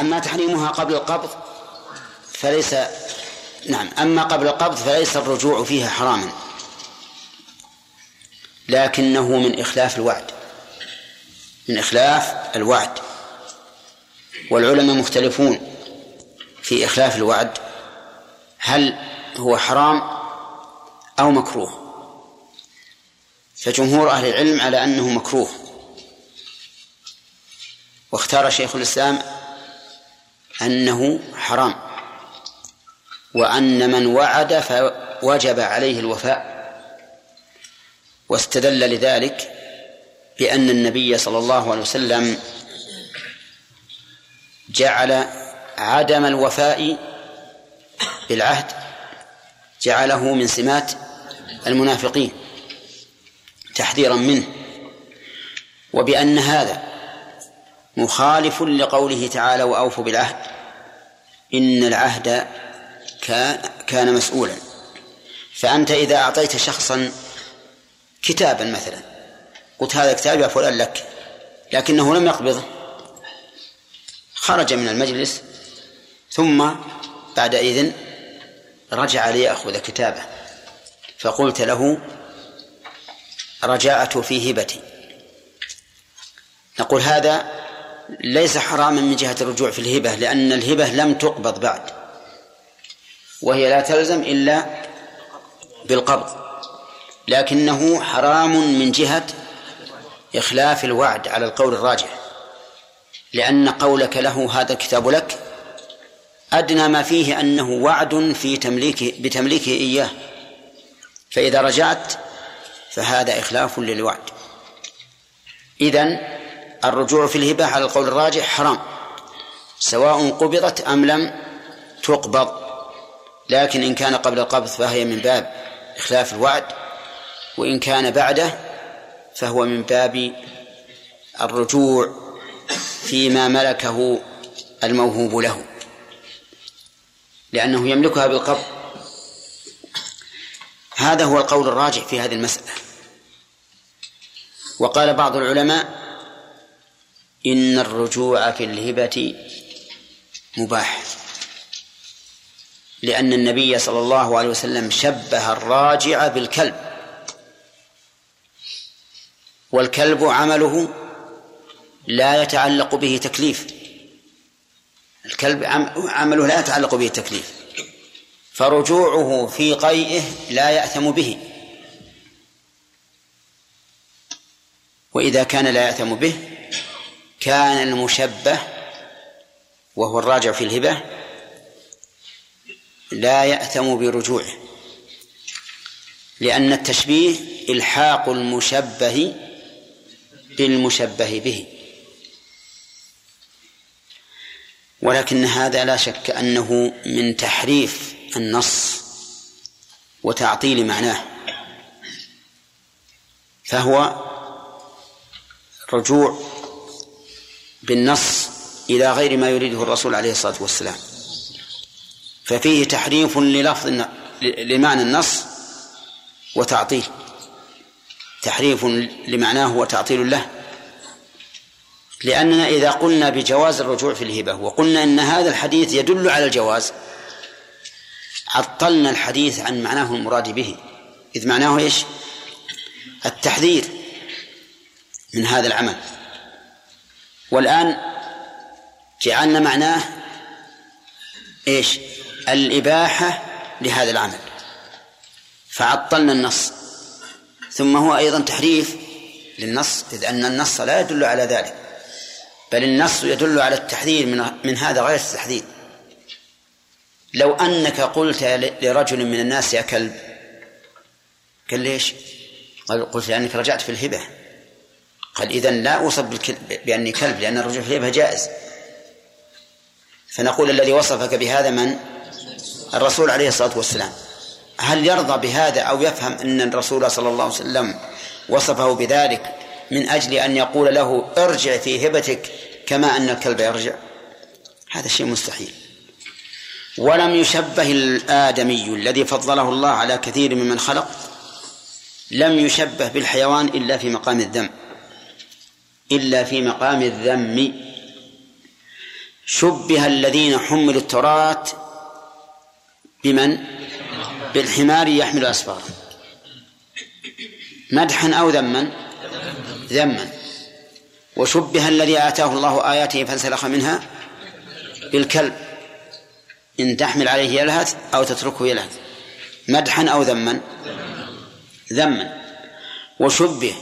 أما تحريمها قبل القبض فليس نعم أما قبل القبض فليس الرجوع فيها حراما لكنه من إخلاف الوعد من إخلاف الوعد والعلماء مختلفون في إخلاف الوعد هل هو حرام أو مكروه فجمهور أهل العلم على أنه مكروه واختار شيخ الإسلام أنه حرام. وأن من وعد فوجب عليه الوفاء. واستدل لذلك بأن النبي صلى الله عليه وسلم جعل عدم الوفاء بالعهد جعله من سمات المنافقين تحذيرا منه. وبأن هذا مخالف لقوله تعالى وأوفوا بالعهد. إن العهد كان مسؤولا. فأنت إذا أعطيت شخصا كتابا مثلا قلت هذا كتاب يا فلان لك لكنه لم يقبضه. خرج من المجلس ثم بعد إذن رجع ليأخذ كتابه. فقلت له رجعت في هبتي. نقول هذا ليس حراما من جهة الرجوع في الهبة لأن الهبة لم تقبض بعد وهي لا تلزم إلا بالقبض لكنه حرام من جهة إخلاف الوعد على القول الراجح لأن قولك له هذا الكتاب لك أدنى ما فيه أنه وعد في تمليكه بتمليكه إياه فإذا رجعت فهذا إخلاف للوعد. إذن الرجوع في الهبة على القول الراجح حرام. سواء قبضت أم لم تقبض. لكن إن كان قبل القبض فهي من باب إخلاف الوعد وإن كان بعده فهو من باب الرجوع فيما ملكه الموهوب له. لأنه يملكها بالقبض. هذا هو القول الراجح في هذه المسألة. وقال بعض العلماء إن الرجوع في الهبة مباح. لأن النبي صلى الله عليه وسلم شبه الراجع بالكلب. والكلب عمله لا يتعلق به تكليف. الكلب عمله لا يتعلق به تكليف. فرجوعه في قيئه لا يأثم به. وإذا كان لا يأثم به كان المشبه وهو الراجع في الهبة لا يأثم برجوعه لأن التشبيه إلحاق المشبه بالمشبه به. ولكن هذا لا شك أنه من تحريف النص وتعطيل معناه فهو رجوع بالنص إلى غير ما يريده الرسول عليه الصلاة والسلام. ففيه تحريف للفظ لمعنى النص وتعطيل. تحريف لمعناه وتعطيل له. لأننا إذا قلنا بجواز الرجوع في الهبة وقلنا أن هذا الحديث يدل على الجواز عطلنا الحديث عن معناه المراد به. إذ معناه إيش؟ التحذير من هذا العمل. والآن جعلنا معناه إيش؟ الإباحة لهذا العمل. فعطلنا النص. ثم هو أيضا تحريف للنص إذ أن النص لا يدل على ذلك بل النص يدل على التحذير من, من هذا غير التحذير. لو أنك قلت لرجل من الناس يا كلب قال ليش؟ قال قلت لأنك رجعت في الهبة. قال إذا لا أوصف بأني كلب لأن الرجوع في الهبة جائز. فنقول الذي وصفك بهذا من؟ الرسول عليه الصلاة والسلام. هل يرضى بهذا أو يفهم أن الرسول صلى الله عليه وسلم وصفه بذلك من أجل أن يقول له ارجع في هبتك كما أن الكلب يرجع؟ هذا شيء مستحيل. ولم يشبه الآدمي الذي فضله الله على كثير ممن خلق لم يشبه بالحيوان إلا في مقام الذم إلا في مقام الذم. شبه الذين حملوا التوراة بمن؟ بالحمار يحمل أسفارا مدحا أو ذما؟ ذما. وشبه الذي آتاه الله آياته فانسلخ منها بالكلب. إن تحمل عليه يلهث أو تتركه يلهث. مدحا أو ذما؟ ذما. وشبه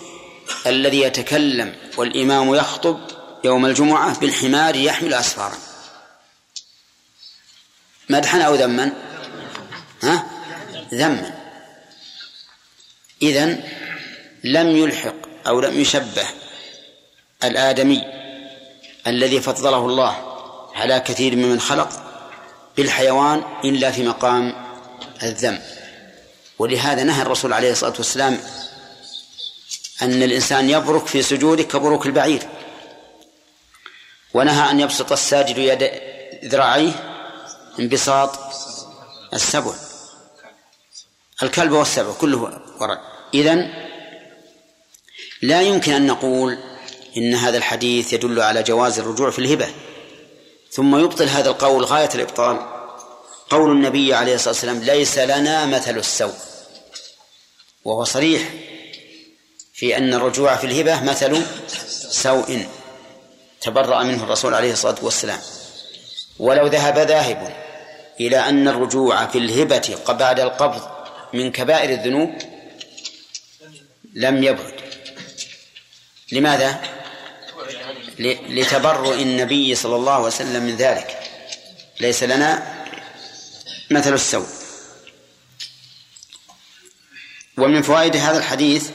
الذي يتكلم والإمام يخطب يوم الجمعة بالحمار يحمل أسفارا. مدحا أو ذما؟ ها؟ ذما. إذن لم يلحق أو لم يشبه الآدمي الذي فضله الله على كثير ممن خلق بالحيوان إلا في مقام الذم. ولهذا نهى الرسول عليه الصلاة والسلام أن الإنسان يبرك في سجوده كبروك البعير. ونهى أن يبسط الساجد يد ذراعيه انبساط السبع الكلب والسبع كله ورد. إذن لا يمكن أن نقول إن هذا الحديث يدل على جواز الرجوع في الهبة. ثم يبطل هذا القول غاية الإبطال. قول النبي عليه الصلاة والسلام ليس لنا مثل السوء. وهو صريح. في أن الرجوع في الهبة مثل سوء تبرأ منه الرسول عليه الصلاة والسلام. ولو ذهب ذاهب إلى أن الرجوع في الهبة بعد القبض من كبائر الذنوب لم يبعد لماذا؟ لتبرؤ النبي صلى الله عليه وسلم من ذلك. ليس لنا مثل السوء. ومن فوائد هذا الحديث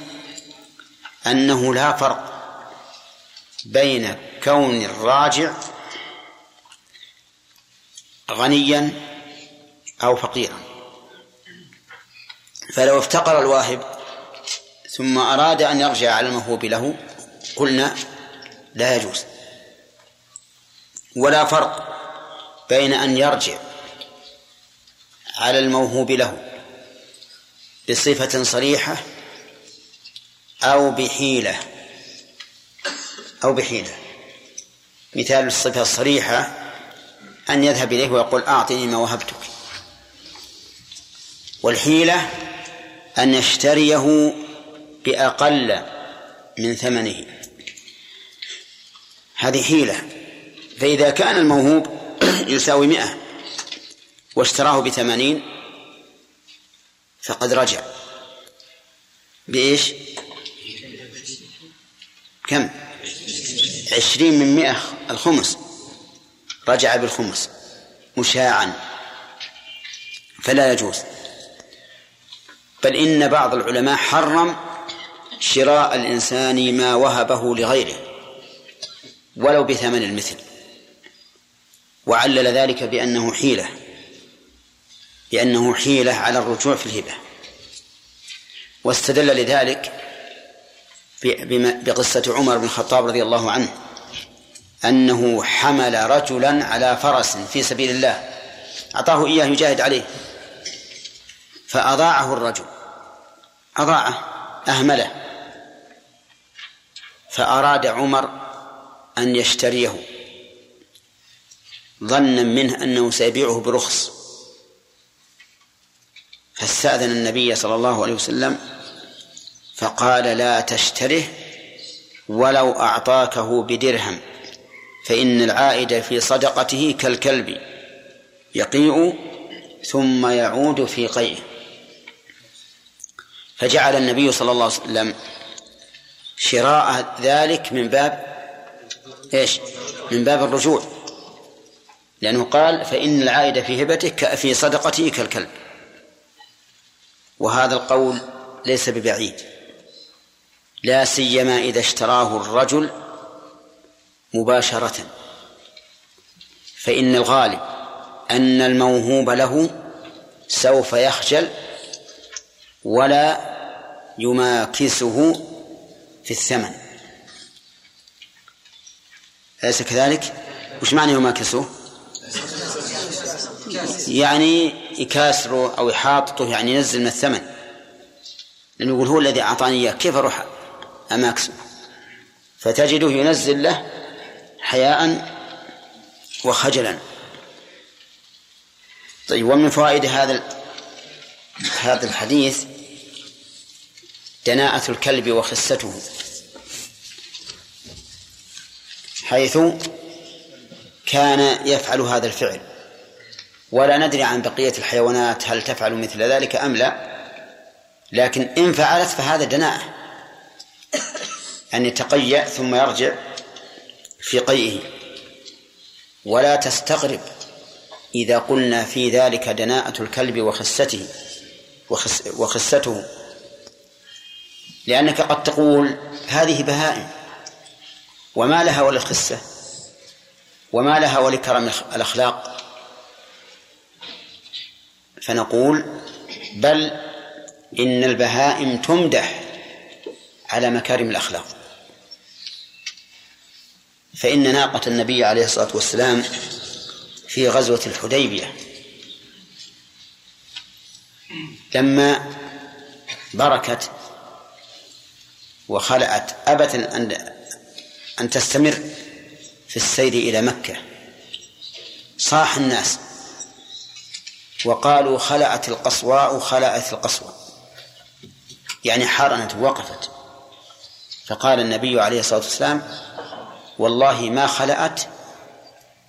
أنه لا فرق بين كون الراجع غنيا أو فقيرا. فلو افتقر الواهب ثم أراد أن يرجع على الموهوب له قلنا لا يجوز. ولا فرق بين أن يرجع على الموهوب له بصفة صريحة أو بحيلة. أو بحيلة. مثال الصفة الصريحة أن يذهب إليه ويقول أعطني ما وهبتك. والحيلة أن يشتريه بأقل من ثمنه. هذه حيلة. فإذا كان الموهوب يساوي مئة واشتراه بثمانين فقد رجع. بإيش؟ كم؟ عشرين من مئة الخمس. رجع بالخمس. مشاعا. فلا يجوز. بل إن بعض العلماء حرم شراء الإنسان ما وهبه لغيره ولو بثمن المثل. وعلل ذلك بأنه حيلة بأنه حيلة على الرجوع في الهبة. واستدل لذلك بقصة عمر بن الخطاب رضي الله عنه أنه حمل رجلا على فرس في سبيل الله. أعطاه إياه يجاهد عليه. فأضاعه الرجل. أضاعه أهمله. فأراد عمر أن يشتريه. ظنا منه أنه سيبيعه برخص. فاستأذن النبي صلى الله عليه وسلم فقال لا تشتره ولو أعطاكه بدرهم فإن العائد في صدقته كالكلب يقيء ثم يعود في قيئه فجعل النبي صلى الله عليه وسلم شراء ذلك من باب إيش؟ من باب الرجوع. لأنه قال فإن العائد في هبته في صدقته كالكلب. وهذا القول ليس ببعيد. لا سيما إذا اشتراه الرجل مباشرة فإن الغالب أن الموهوب له سوف يخجل ولا يماكسه في الثمن أليس كذلك؟ وش معنى يماكسه؟ يعني يكاسره أو يحاططه يعني ينزل من الثمن لأنه يقول هو الذي أعطاني إياه كيف أروح أماكسه فتجده ينزل له حياء وخجلا. طيب ومن فوائد هذا هذا الحديث دناءة الكلب وخسته حيث كان يفعل هذا الفعل. ولا ندري عن بقية الحيوانات هل تفعل مثل ذلك أم لا لكن إن فعلت فهذا دناءة. أن يتقيأ ثم يرجع في قيئه. ولا تستغرب إذا قلنا في ذلك دناءة الكلب وخسته وخس وخسته. لأنك قد تقول هذه بهائم. وما لها وللخسة؟ وما لها ولكرم الأخلاق؟ فنقول بل إن البهائم تمدح على مكارم الأخلاق. فإن ناقة النبي عليه الصلاة والسلام في غزوة الحديبية. لما بركت وخلعت أبت أن أن تستمر في السير إلى مكة. صاح الناس وقالوا خلعت القصواء خلعت القصوى يعني حرنت وقفت فقال النبي عليه الصلاة والسلام والله ما خلعت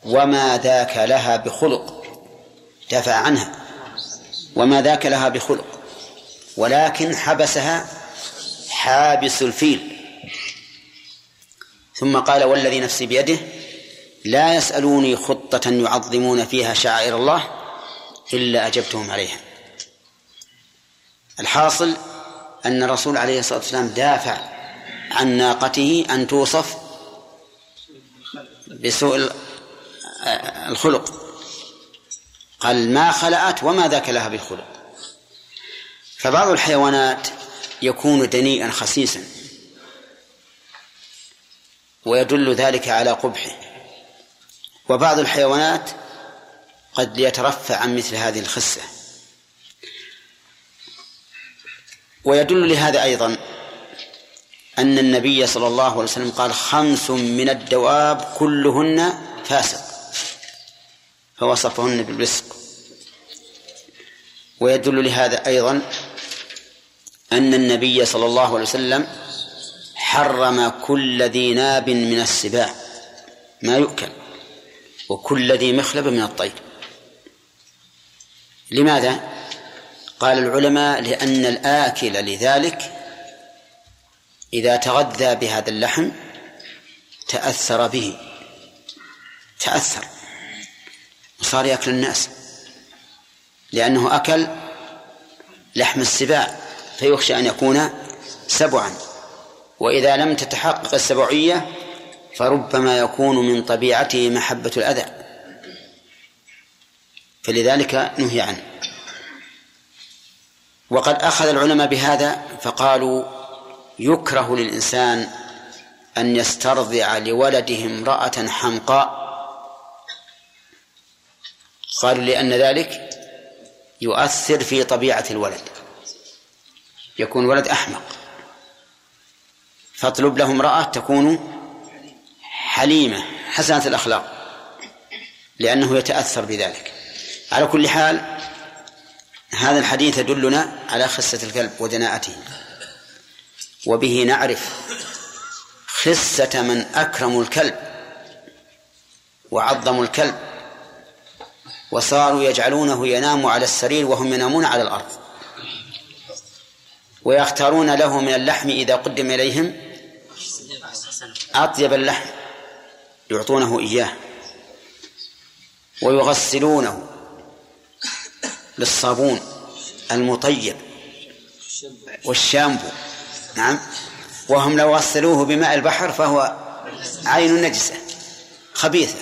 وما ذاك لها بخلق. دفع عنها. وما ذاك لها بخلق. ولكن حبسها حابس الفيل. ثم قال والذي نفسي بيده لا يسألوني خطة يعظمون فيها شعائر الله إلا أجبتهم عليها. الحاصل أن الرسول عليه الصلاة والسلام دافع عن ناقته أن توصف بسوء الخلق. قال ما خلأت وما ذاك لها بالخلق. فبعض الحيوانات يكون دنيئا خسيسا ويدل ذلك على قبحه. وبعض الحيوانات قد يترفع عن مثل هذه الخسة. ويدل لهذا أيضا أن النبي صلى الله عليه وسلم قال خمس من الدواب كلهن فاسق فوصفهن بالرزق ويدل لهذا أيضا أن النبي صلى الله عليه وسلم حرم كل ذي ناب من السباع ما يؤكل وكل ذي مخلب من الطير لماذا؟ قال العلماء لأن الآكل لذلك إذا تغذى بهذا اللحم تأثر به. تأثر. وصار يأكل الناس. لأنه أكل لحم السباع فيخشى أن يكون سبعا. وإذا لم تتحقق السبعية فربما يكون من طبيعته محبة الأذى. فلذلك نهي عنه. وقد أخذ العلماء بهذا فقالوا يكره للإنسان أن يسترضع لولده امرأة حمقاء. قالوا لأن ذلك يؤثر في طبيعة الولد. يكون ولد أحمق. فاطلب له امرأة تكون حليمة حسنة الأخلاق لأنه يتأثر بذلك. على كل حال هذا الحديث يدلنا على خسة الكلب ودناءته وبه نعرف خسة من أكرموا الكلب وعظموا الكلب وصاروا يجعلونه ينام على السرير وهم ينامون على الأرض ويختارون له من اللحم إذا قدم إليهم أطيب اللحم يعطونه إياه ويغسلونه بالصابون المطيب والشامبو نعم. وهم لو غسلوه بماء البحر فهو عين نجسة خبيثة.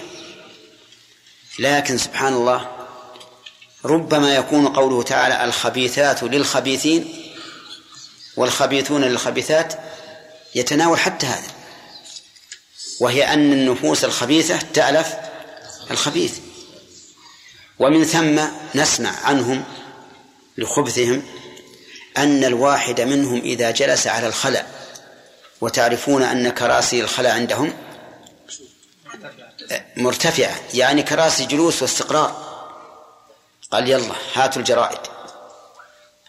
لكن سبحان الله ربما يكون قوله تعالى الخبيثات للخبيثين والخبيثون للخبيثات يتناول حتى هذا. وهي أن النفوس الخبيثة تألف الخبيث. ومن ثم نسمع عنهم لخبثهم أن الواحد منهم إذا جلس على الخلع وتعرفون أن كراسي الخلع عندهم مرتفعة يعني كراسي جلوس واستقرار. قال يلا هاتوا الجرائد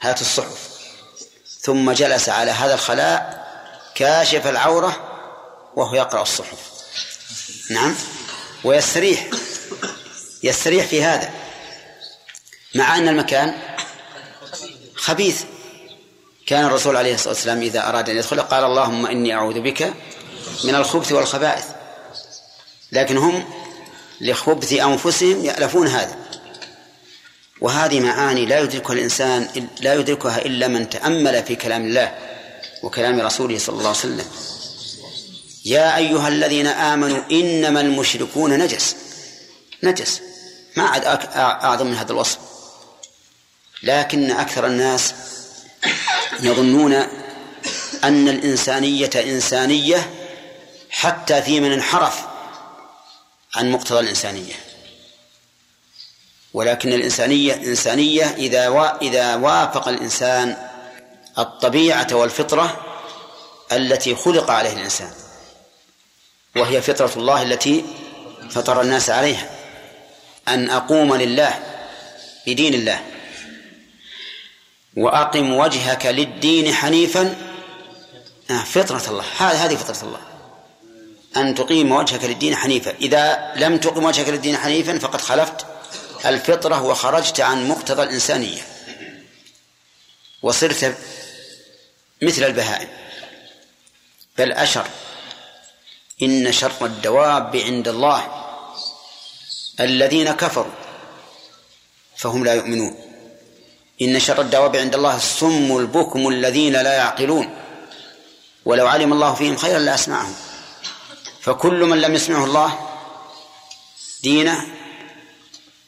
هاتوا الصحف. ثم جلس على هذا الخلاء كاشف العورة وهو يقرأ الصحف. نعم؟ ويستريح يستريح في هذا. مع أن المكان خبيث. كان الرسول عليه الصلاة والسلام إذا أراد أن يدخل قال اللهم إني أعوذ بك من الخبث والخبائث. لكن هم لخبث أنفسهم يألفون هذا. وهذه معاني لا يدركها الإنسان لا يدركها إلا من تأمل في كلام الله وكلام رسوله صلى الله عليه وسلم. يا أيها الذين آمنوا إنما المشركون نجس. نجس. ما عاد أعظم من هذا الوصف. لكن أكثر الناس يظنون أن الإنسانية إنسانية حتى في من انحرف عن مقتضى الإنسانية. ولكن الإنسانية إنسانية إذا إذا وافق الإنسان الطبيعة والفطرة التي خلق عليه الإنسان وهي فطرة الله التي فطر الناس عليها. أن أقوم لله بدين الله. وأقم وجهك للدين حنيفا. آه، فطرة الله. هذه هذه فطرة الله. أن تقيم وجهك للدين حنيفا. إذا لم تقم وجهك للدين حنيفا فقد خلفت الفطرة وخرجت عن مقتضى الإنسانية. وصرت مثل البهائم. بل أشر إن شر الدواب عند الله. الذين كفروا. فهم لا يؤمنون. إن شر الدواب عند الله الصم البكم الذين لا يعقلون. ولو علم الله فيهم خيرا لأسمعهم. فكل من لم يسمعه الله دينه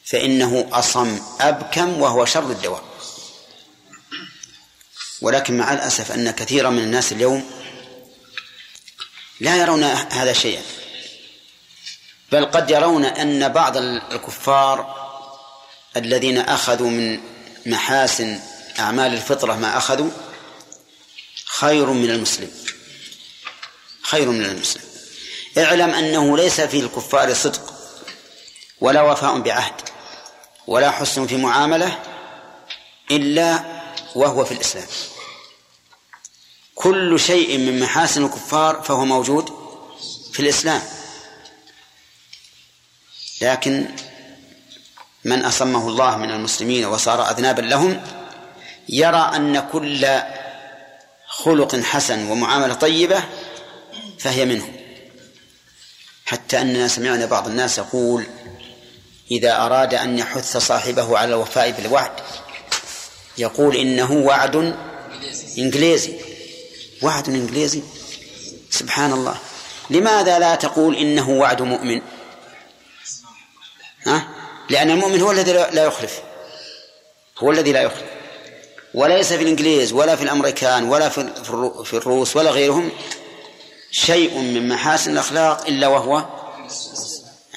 فإنه أصم أبكم وهو شر الدواب. ولكن مع الأسف أن كثيرا من الناس اليوم لا يرون هذا شيئا. بل قد يرون أن بعض الكفار الذين أخذوا من محاسن أعمال الفطرة ما أخذوا خير من المسلم خير من المسلم. اعلم أنه ليس في الكفار صدق ولا وفاء بعهد ولا حسن في معاملة إلا وهو في الإسلام. كل شيء من محاسن الكفار فهو موجود في الإسلام. لكن من أصمه الله من المسلمين وصار أذنابا لهم يرى أن كل خلق حسن ومعاملة طيبة فهي منه. حتى أننا سمعنا بعض الناس يقول إذا أراد أن يحث صاحبه على الوفاء بالوعد يقول إنه وعد إنجليزي. وعد إنجليزي؟ سبحان الله. لماذا لا تقول إنه وعد مؤمن؟ ها؟ لأن المؤمن هو الذي لا يخلف. هو الذي لا يخلف. وليس في الإنجليز ولا في الأمريكان ولا في الروس ولا غيرهم شيء من محاسن الأخلاق إلا وهو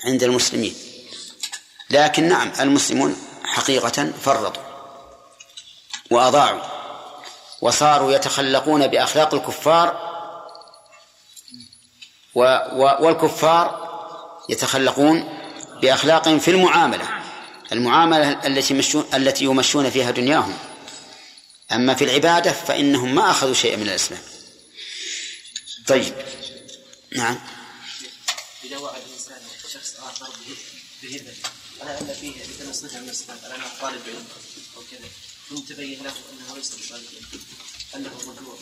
عند المسلمين. لكن نعم المسلمون حقيقة فرطوا وأضاعوا وصاروا يتخلقون بأخلاق الكفار و و والكفار يتخلقون بأخلاقهم في المعاملة المعاملة التي مشون التي يمشون فيها دنياهم. أما في العبادة فإنهم ما أخذوا شيئا من الإسلام. طيب. نعم. إذا وعد الإنسان شخص آخر بهبة على أن فيه مثل صفة من الصفات على أنه طالب علم أو كذا ثم تبين له أنه ليس بطالب علم أنه رجوع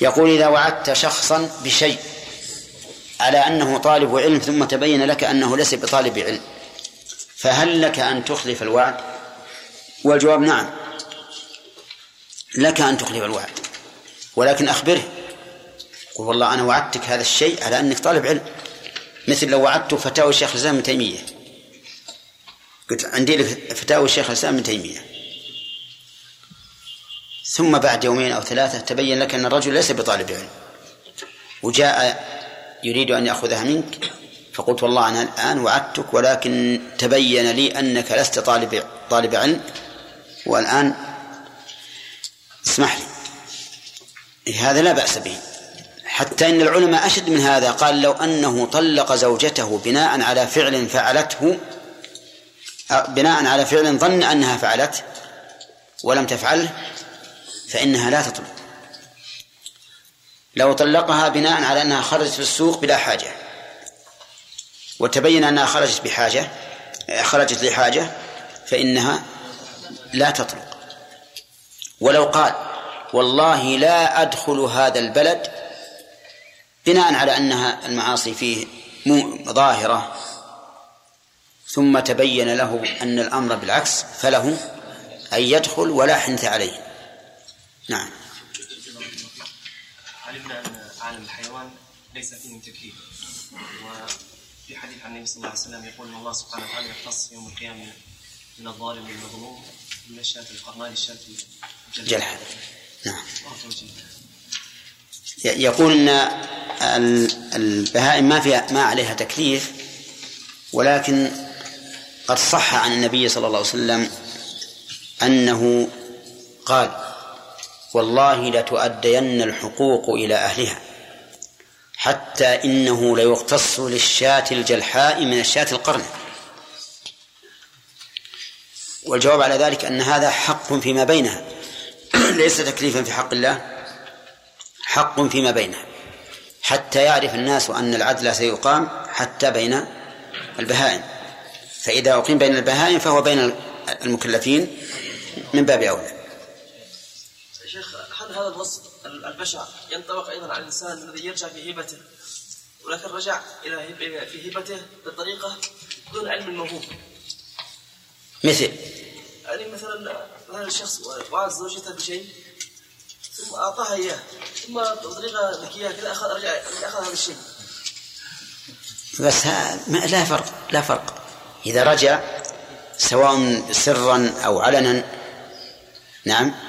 يقول إذا وعدت شخصا بشيء على أنه طالب علم ثم تبين لك أنه ليس بطالب علم. فهل لك أن تخلف الوعد؟ والجواب نعم. لك أن تخلف الوعد. ولكن أخبره. قل والله أنا وعدتك هذا الشيء على أنك طالب علم. مثل لو وعدت فتاوى الشيخ الإسلام ابن تيمية. قلت عندي لك فتاوى الشيخ الإسلام ابن تيمية. ثم بعد يومين أو ثلاثة تبين لك أن الرجل ليس بطالب علم. وجاء يريد أن يأخذها منك؟ فقلت والله أنا الآن وعدتك ولكن تبين لي أنك لست طالب طالب علم والآن اسمح لي. هذا لا بأس به. حتى إن العلماء أشد من هذا قال لو أنه طلق زوجته بناء على فعل فعلته بناء على فعل ظن أنها فعلته ولم تفعله فإنها لا تطلق. لو طلقها بناء على أنها خرجت في السوق بلا حاجة. وتبين أنها خرجت بحاجة خرجت لحاجة فإنها لا تطلق. ولو قال والله لا أدخل هذا البلد بناء على أنها المعاصي فيه ظاهرة ثم تبين له أن الأمر بالعكس فله أن يدخل ولا حنث عليه. نعم. علمنا أن عالم الحيوان ليس فيه تكليف. وفي حديث عن النبي صلى الله عليه وسلم يقول ان الله سبحانه وتعالى يختص يوم القيامة من الظالم للمظلوم من الشاة القرناء للشاة الجلحة نعم. يقول إن البهائم ما فيها ما عليها تكليف ولكن قد صح عن النبي صلى الله عليه وسلم أنه قال والله لتؤدين الحقوق إلى أهلها. حتى إنه ليقتص للشاة الجلحاء من الشاة القرن. والجواب على ذلك أن هذا حق فيما بينها. ليس تكليفا في حق الله. حق فيما بينها. حتى يعرف الناس أن العدل سيقام حتى بين البهائم. فإذا أقيم بين البهائم فهو بين المكلفين من باب أولى. هذا الوصف البشع ينطبق أيضا على الإنسان الذي يرجع في هبته ولكن رجع إلى في هبته بطريقة دون علم الموهوب مثل؟ يعني مثلا هذا الشخص وعد زوجته بشيء ثم أعطاها إياه ثم بطريقة ذكية كذا اخذ رجع أخذ هذا الشيء. بس لا فرق لا فرق. إذا رجع سواء سرا أو علنا نعم؟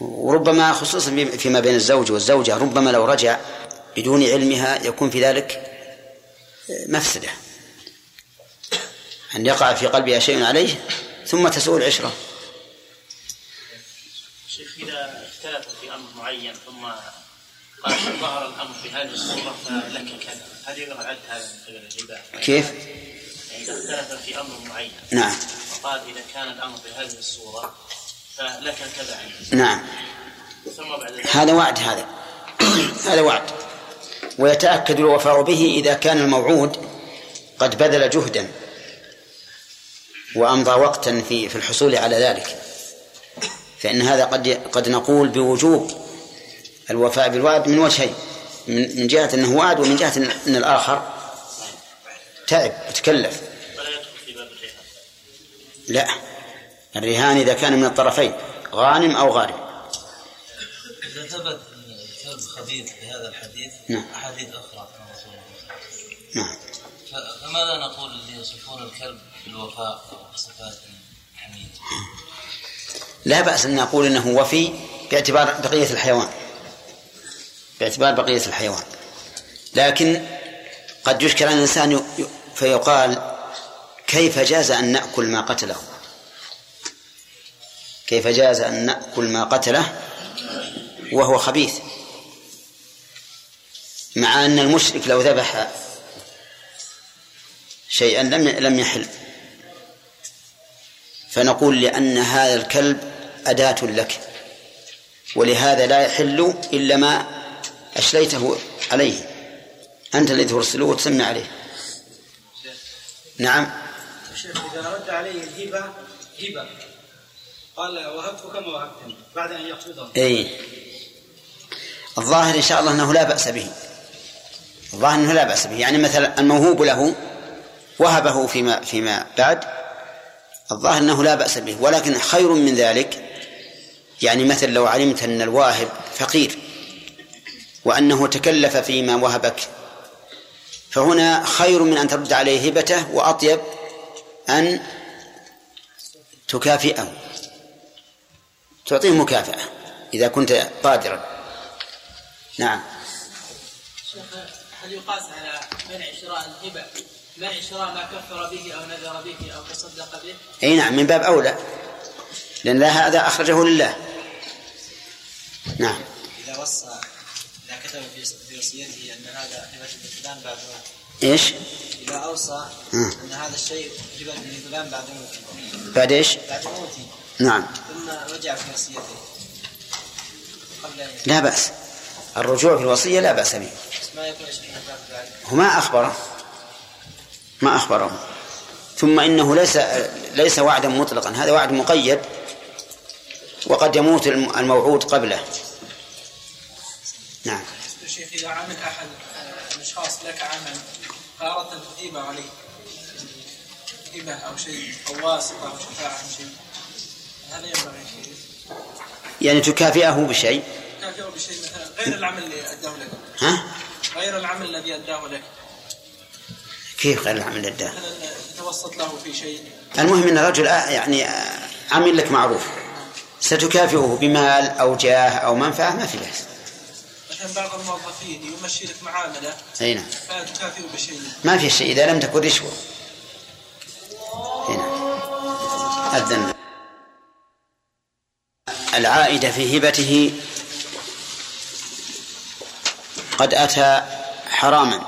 وربما خصوصا فيما بين الزوج والزوجة ربما لو رجع بدون علمها يكون في ذلك مفسدة أن يقع في قلبها شيء عليه ثم تسوء العشرة شيخ إذا اختلف في أمر معين ثم قال ظهر الأمر في هذه الصورة فلك كذا هل يعد هذا من قبل؟ كيف؟ إذا اختلف في أمر معين نعم وقال إذا كان الأمر في هذه الصورة فلك كذا نعم. هذا وعد هذا. هذا وعد. ويتأكد الوفاء به إذا كان الموعود قد بذل جهدا وأمضى وقتا في في الحصول على ذلك. فإن هذا قد قد نقول بوجوب الوفاء بالوعد من وجهين. من جهة أنه وعد ومن جهة أن الآخر تعب وتكلف لا. الرهان إذا كان من الطرفين غانم أو غارم. إذا ثبت الكلب خبيث بهذا الحديث نعم. أحاديث أخرى عن رسول الله نعم. فماذا نقول اللي يصفون الكلب بالوفاء وصفات حميد لا بأس أن نقول أنه وفي باعتبار بقية الحيوان. باعتبار بقية الحيوان. لكن قد يشكل على الإنسان فيقال كيف جاز أن نأكل ما قتله؟ كيف جاز أن نأكل ما قتله وهو خبيث؟ مع أن المشرك لو ذبح شيئا لم لم يحل. فنقول لأن هذا الكلب أداة لك ولهذا لا يحل إلا ما أشليته عليه. أنت الذي ترسله وتسمي عليه. نعم. شيخ إذا رد عليه الهبة هبة. قال وهبته كما وهبتني بعد أن يقصده اي الظاهر إن شاء الله أنه لا بأس به. الظاهر أنه لا بأس به. يعني مثلا الموهوب له وهبه فيما فيما بعد الظاهر أنه لا بأس به. ولكن خير من ذلك يعني مثل لو علمت أن الواهب فقير وأنه تكلف فيما وهبك فهنا خير من أن ترد عليه هبته وأطيب أن تكافئه. تعطيه مكافأة إذا كنت قادرا. نعم. هل يقاس على منع شراء الهبة؟ منع شراء ما كفر به أو نذر به أو تصدق به؟ أي نعم من باب أولى. لأن هذا أخرجه لله. نعم. إذا وصى إذا كتب في في وصيته أن هذا هبة لفلان بعد موته إيش؟ إذا أوصى مم. أن هذا الشيء هبة لفلان بعد موته. بعد إيش؟ بعد موته. نعم. ثم رجع في وصيته لا بأس. الرجوع في الوصية لا بأس به. ما أخبره. ما أخبره. ثم إنه ليس ليس وعدا مطلقا. هذا وعد مقيد. وقد يموت الم- الموعود قبله. نعم. شيخ إذا عمل أحد آه، الاشخاص لك عمل ان تثيب عليه. هبه أو شيء أو واسطة أو شفاعة أو شيء. هذا ينبغي شيء يعني تكافئه بشيء؟ كافئه بشيء مثلا غير العمل اللي أداه لك. ها؟ غير العمل الذي أداه لك. كيف غير العمل لله مثلا تتوسط له في شيء. المهم إن الرجل آه، يعني آه، عمل لك معروف. ستكافئه بمال أو جاه أو منفعة؟ ما في بأس. مثلا بعض الموظفين يمشي لك معاملة. أي نعم. فتكافئه بشيء. ما في شيء إذا لم تكن رشوة. أي نعم. أذن العائد في هبته قد أتى حراما.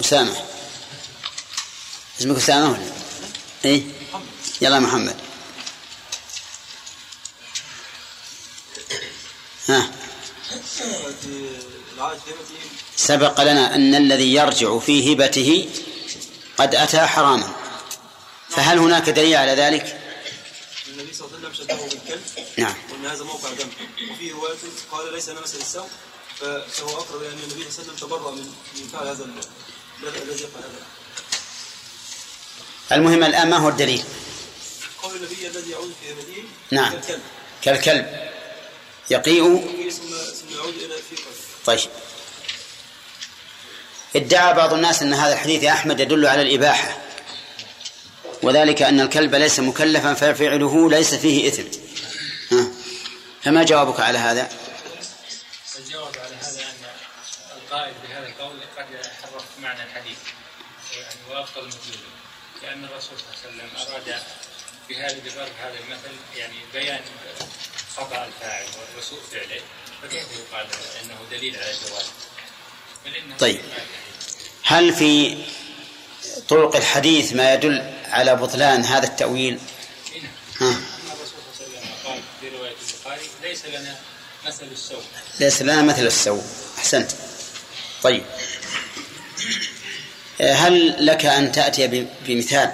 أسامة. اسمك أسامة ولا؟ اي يلا محمد. ها. سبق لنا أن الذي يرجع في هبته قد أتى حراما. فهل هناك دليل على ذلك؟ وسلم شبهه بالكلب نعم. وإن هذا موقع دم. وفي رواية قال ليس أنا مثل السوء. فهو أقرب إلى أن النبي صلى الله عليه وسلم تبرأ من من فعل هذا ال- الذي يفعل هذا. المهم الآن ما هو الدليل؟ قول النبي الذي يعود في هبته نعم. كالكلب. كالكلب. يقيء؟ طيب. ادعى بعض الناس أن هذا الحديث يا أحمد يدل على الإباحة. وذلك أن الكلب ليس مكلفا ففعله ليس فيه إثم ها. فما جوابك على هذا؟ الجواب على هذا أن القائل بهذا القول قد حرف معنى الحديث يعني وافضل مدلوله لأن الرسول صلى الله عليه وسلم أراد بهذا بضرب هذا المثل يعني بيان خطأ الفاعل وسوء فعله فكيف يقال إنه دليل على إنه طيب. هل في طرق الحديث ما يدل على بطلان هذا التأويل؟ ها. ليس لنا مثل السوء. ليس لنا مثل السوء أحسنت. طيب. هل لك أن تأتي بمثال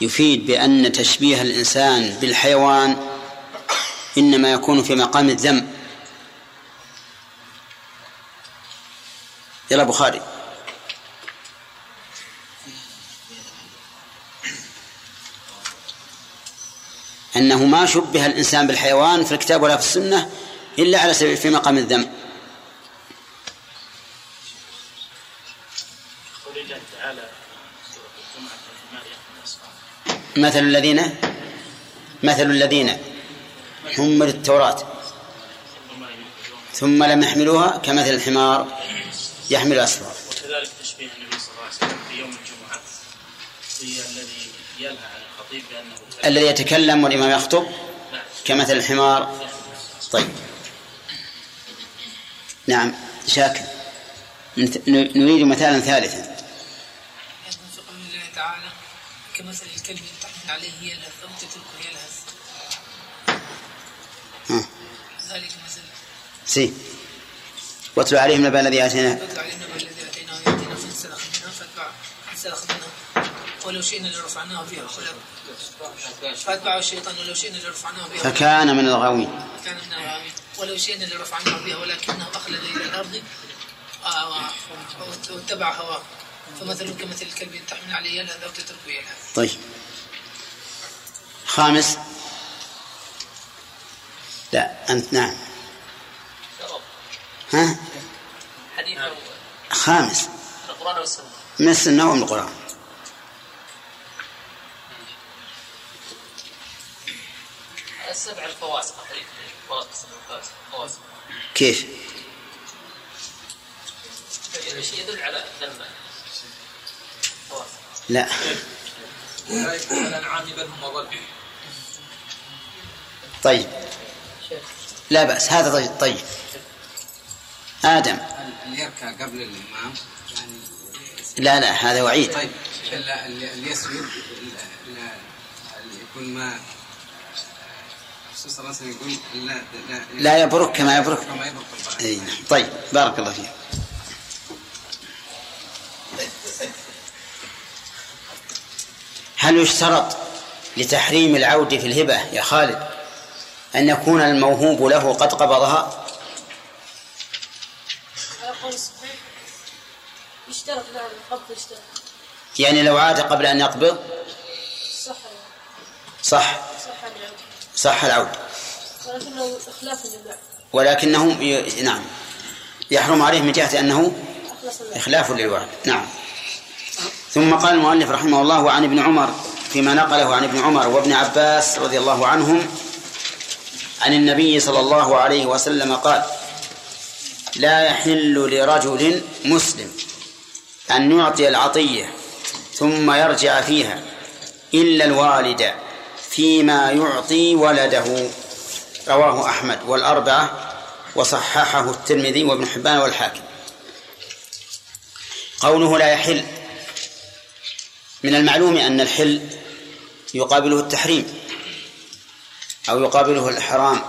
يفيد بأن تشبيه الإنسان بالحيوان إنما يكون في مقام الذم؟ يلا بخاري. أنه ما شبه الإنسان بالحيوان في الكتاب ولا في السنة إلا على سبيل في مقام الذم. مثل الذين مثل الذين حملوا التوراة. ثم لم يحملوها كمثل الحمار يحمل أسفار وكذلك تشبيه النبي صلى الله عليه وسلم في يوم الجمعة. الذي ينهى عن الخطيب بأنه كلب. الذي يتكلم والإمام يخطب نعم. كمثل الحمار. طيب. نعم. شاكر. نريد مثالا ثالثا. من قول الله تعالى كمثل الكلب تحمل عليه يلهث أو تتركه يلهث. ها. ذلك مثل. سي. واتلو عليهم نبأ الذي آتيناه فاتل علينا الذي اتيناه ياتينا فانسلخ منها فاتبع فانسلخ منها ولو شئنا لرفعناه بها فاتبعه الشيطان ولو شئنا لرفعناه بها فكان من الغاوين. كان من الغاوين. ولو شئنا لرفعناه بها ولكنه أخلد إلى الأرض آه، وات- واتبع هواه. فمثله كمثل الكلب تحمل عليه يلهث أو تتركه يلهث. طيب. خامس. لا أنت نعم. ها؟ حديث خامس. القرآن والسنة. من السنة ومن القرآن. السبع الفواسق الفواسق الفواسق كيف؟ شيء يدل على فواسق لا. طيب. لا بأس هذا طيب, طيب. آدم. اللي يركع قبل الإمام يعني لا لا هذا وعيد. طيب اللي يسجد اللي يكون ما الرسول صلى الله عليه وسلم يقول لا يبرك كما يبرك. كما يبرك البعض. أي نعم. طيب بارك الله فيك. هل يشترط لتحريم العود في الهبة يا خالد أن يكون الموهوب له قد قبضها؟ يشترط نعم القبض يشترط. يعني لو عاد قبل أن يقبض؟ صح. صح. صح العود. ولكنه إخلاف لله. ولكنه ي... نعم. يحرم عليه من جهة أنه إخلاف للوعد نعم. ثم قال المؤلف رحمه الله وعن ابن عمر فيما نقله عن ابن عمر وابن عباس رضي الله عنهم عن النبي صلى الله عليه وسلم قال لا يحل لرجل مسلم أن يعطي العطية ثم يرجع فيها إلا الوالد فيما يعطي ولده. رواه أحمد والأربعة وصححه الترمذي وابن حبان والحاكم. قوله لا يحل. من المعلوم أن الحل يقابله التحريم أو يقابله الإحرام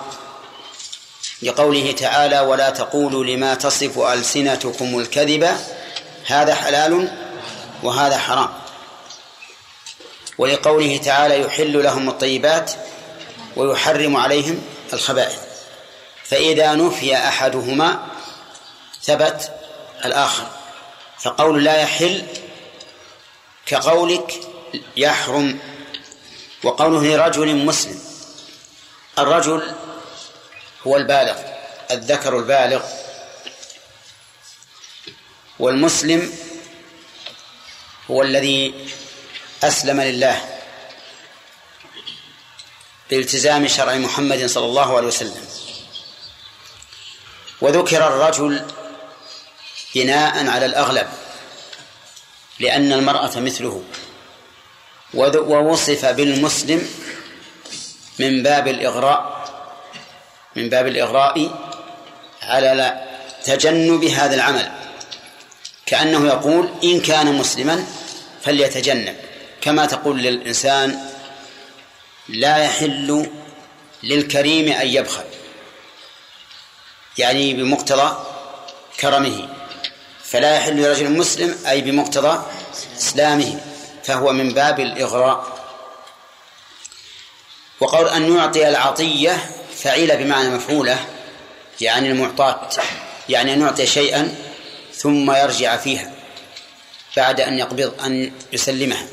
لقوله تعالى ولا تقولوا لما تصف ألسنتكم الكذب. هذا حلال وهذا حرام. ولقوله تعالى يحل لهم الطيبات ويحرم عليهم الخبائث. فإذا نفي أحدهما ثبت الآخر. فقول لا يحل كقولك يحرم وقوله لرجل مسلم الرجل هو البالغ الذكر البالغ. والمسلم هو الذي أسلم لله بالتزام شرع محمد صلى الله عليه وسلم. وذكر الرجل بناء على الأغلب لأن المرأة مثله. ووصف بالمسلم من باب الإغراء من باب الإغراء على تجنب هذا العمل. كأنه يقول إن كان مسلما فليتجنب. كما تقول للإنسان لا يحل للكريم أن يبخل يعني بمقتضى كرمه فلا يحل لرجل مسلم أي بمقتضى إسلامه فهو من باب الإغراء. وقول أن يعطي العطية فعيل بمعنى مفعولة يعني المعطاة يعني أن يعطي شيئا ثم يرجع فيها بعد أن يقبض أن يسلمها.